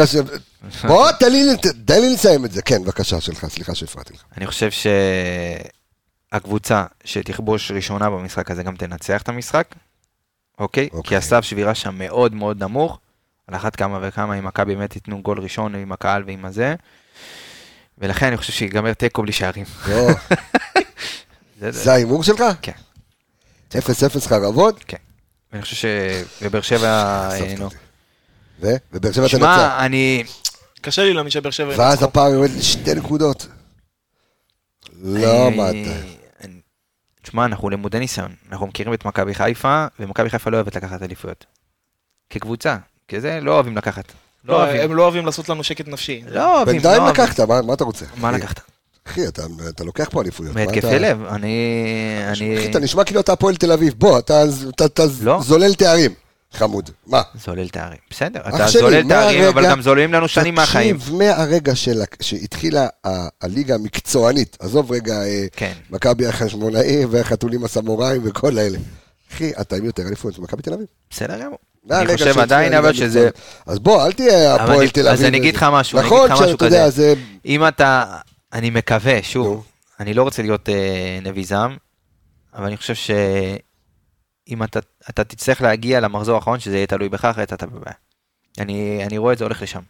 ש- בוא, תן לי, לסיים את זה. כן, בבקשה שלך, סליחה שהפרעתי לך. אני חושב שהקבוצה שתכבוש ראשונה במשחק הזה גם תנצח את המשחק, אוקיי? אוקיי. כי הסף שבירה שם מאוד מאוד נמוך, על אחת כמה וכמה אם מכבי באמת ייתנו גול ראשון עם הקהל ועם הזה, ולכן אני חושב שיגמר תיקו בלי שערים. לא, זה- ההימור שלך? כן. 0-0 חרבות? אני חושב שבאר שבע... אה. ו? ובאר שבע תנצח. שמע, אני... קשה לי להאמין שבאר שבע ואז. הפער יורד לשתי נקודות. לא. אני- תשמע, אנחנו למודי ניסיון. אנחנו מכירים את מכבי חיפה, ומכבי חיפה לא אוהבת לקחת אליפויות. כקבוצה. כי זה לא אוהבים לקחת. לא לא, אוהבים. הם לא אוהבים לעשות לנו שקט נפשי. לא אוהבים. בינתיים לא אוהבים. לקחת, מה מה אתה רוצה? מה אחי, לקחת? אחי, אתה אתה לוקח פה אליפויות. מה מהתקפי אתה- לב. אני... אני... אחי, אתה נשמע כאילו אתה הפועל תל אביב. בוא, אתה- אתה אתה לא. זולל תארים. חמוד. מה? זולל תארים. בסדר, אתה שלי, זולל תארים, אבל מהרגע- גם זוללים לנו שנים מהחיים. תקשיב, מהרגע של- שהתחילה ה- הליגה המקצוענית, עזוב רגע אה, כן. מכבי החשמונאי והחתולים הסמוראים וכל האלה. אחי, אתה עם יותר אליפויות ממכבי תל אביב. בסדר גמור. אני חושב עדיין אבל שזה... אז בוא, אל תהיה הפועל תל אביב. אז אני אגיד לך משהו, אני נכון אגיד לך משהו כזה. זה... אם אתה... אני מקווה. שוב, אני לא רוצה להיות אה, נביא זעם, אבל אני חושב שאם אתה, אתה תצטרך להגיע למחזור האחרון, שזה יהיה תלוי בך, אחרת אתה בבעיה. אני, אני רואה את זה הולך לשם.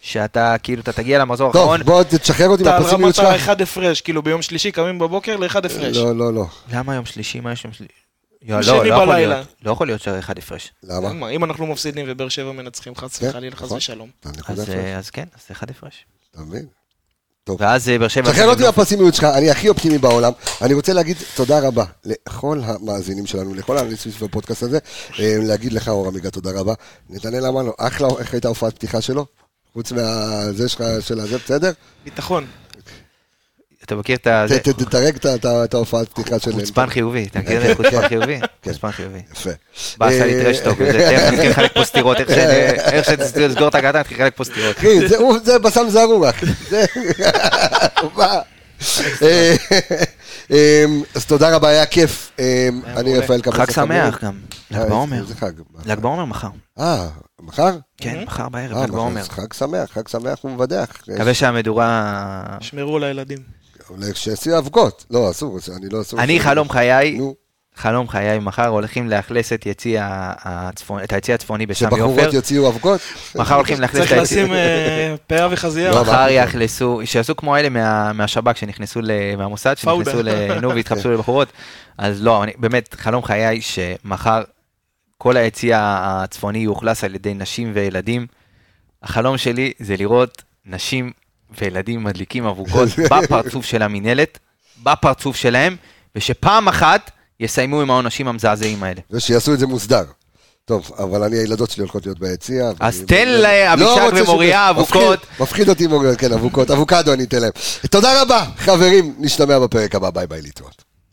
שאתה, כאילו, אתה תגיע למחזור טוב, האחרון, בוא תשחרר אותי אתה על מהפסימיות רמת שלך. האחד הפרש, כאילו ביום שלישי קמים בבוקר לאחד הפרש. לא, לא, לא. למה יום שלישי? מה יש יום שלישי? לא, שני לא, לא יכול בלילה. להיות. לא יכול להיות שאחד הפרש. למה? מה, אם אנחנו מפסידים ובאר שבע מנצחים חס כן, וחלילה, חס נכון. ושלום. אז. אה, אז כן, אז אחד הפרש. אתה מבין? ואז אה, באר שבע... שחרר אותי מהפסימיות שלך, אני הכי אופטימי בעולם. אני רוצה להגיד תודה רבה לכל המאזינים שלנו, לכל האנשים סביב הפודקאסט הזה. אה, להגיד לך, אור עמיגה, תודה רבה. נתנאל אמרנו, אחלה, איך הייתה הופעת פתיחה שלו? חוץ מהזה שלך, של הזה, בסדר? ביטחון. אתה מכיר את ה... זה- ת- ת- תדרג את ההופעת פתיחה של... חוצפן חיובי, אתה מכיר את זה? חוצפן חיובי? כן. חוצפן חיובי. יפה. באסה אה, לי טרשטוק, תכף נתחיל לחלק פה סטירות, איך שתסגור את הקטן, נתחיל לחלק פה סטירות. אחי, זה- בסם זערורה. אה, אה, אז תודה רבה, היה כיף. אה, אני. רפאל קבס. חג שמח גם, ל"ג אה, בעומר. איזה חג? ל"ג בעומר מחר. אה, מחר? כן, מחר בערב, אה, ל"ג בעומר. חג שמח, חג שמח ומבדח. מקווה שהמדורה... שמרו לילדים. שיעשו אבקות. לא, אסור, אני לא אסור. אני חלום חיי, חלום חיי, מחר הולכים לאכלס את היציע הצפוני בסמי עופר. שבחורות יוציאו אבקות? מחר הולכים לאכלס צריך את היציע... לשים אה, פאה וחזייה. לא, מחר מה? יאכלסו, שיעשו כמו אלה מה- מהשב"כ שנכנסו, מהמוסד. שנכנסו ל... נו, והתחפשו לבחורות. אז לא, באמת, חלום חיי שמחר כל היציע הצפוני יאוכלס על ידי נשים וילדים. החלום שלי זה לראות נשים וילדים מדליקים אבוקות בפרצוף של המינהלת, בפרצוף שלהם, ושפעם אחת יסיימו עם העונשים המזעזעים האלה. ושיעשו את זה מוסדר. טוב, אבל אני, הילדות שלי הולכות להיות ביציע. אז תן לאבישג לא ומוריה אבוקות. מפחיד אותי מוריה, כן, אבוקות. אבוקדו אני אתן להם. תודה רבה, חברים, נשתמע בפרק הבא, ביי ביי להתראות.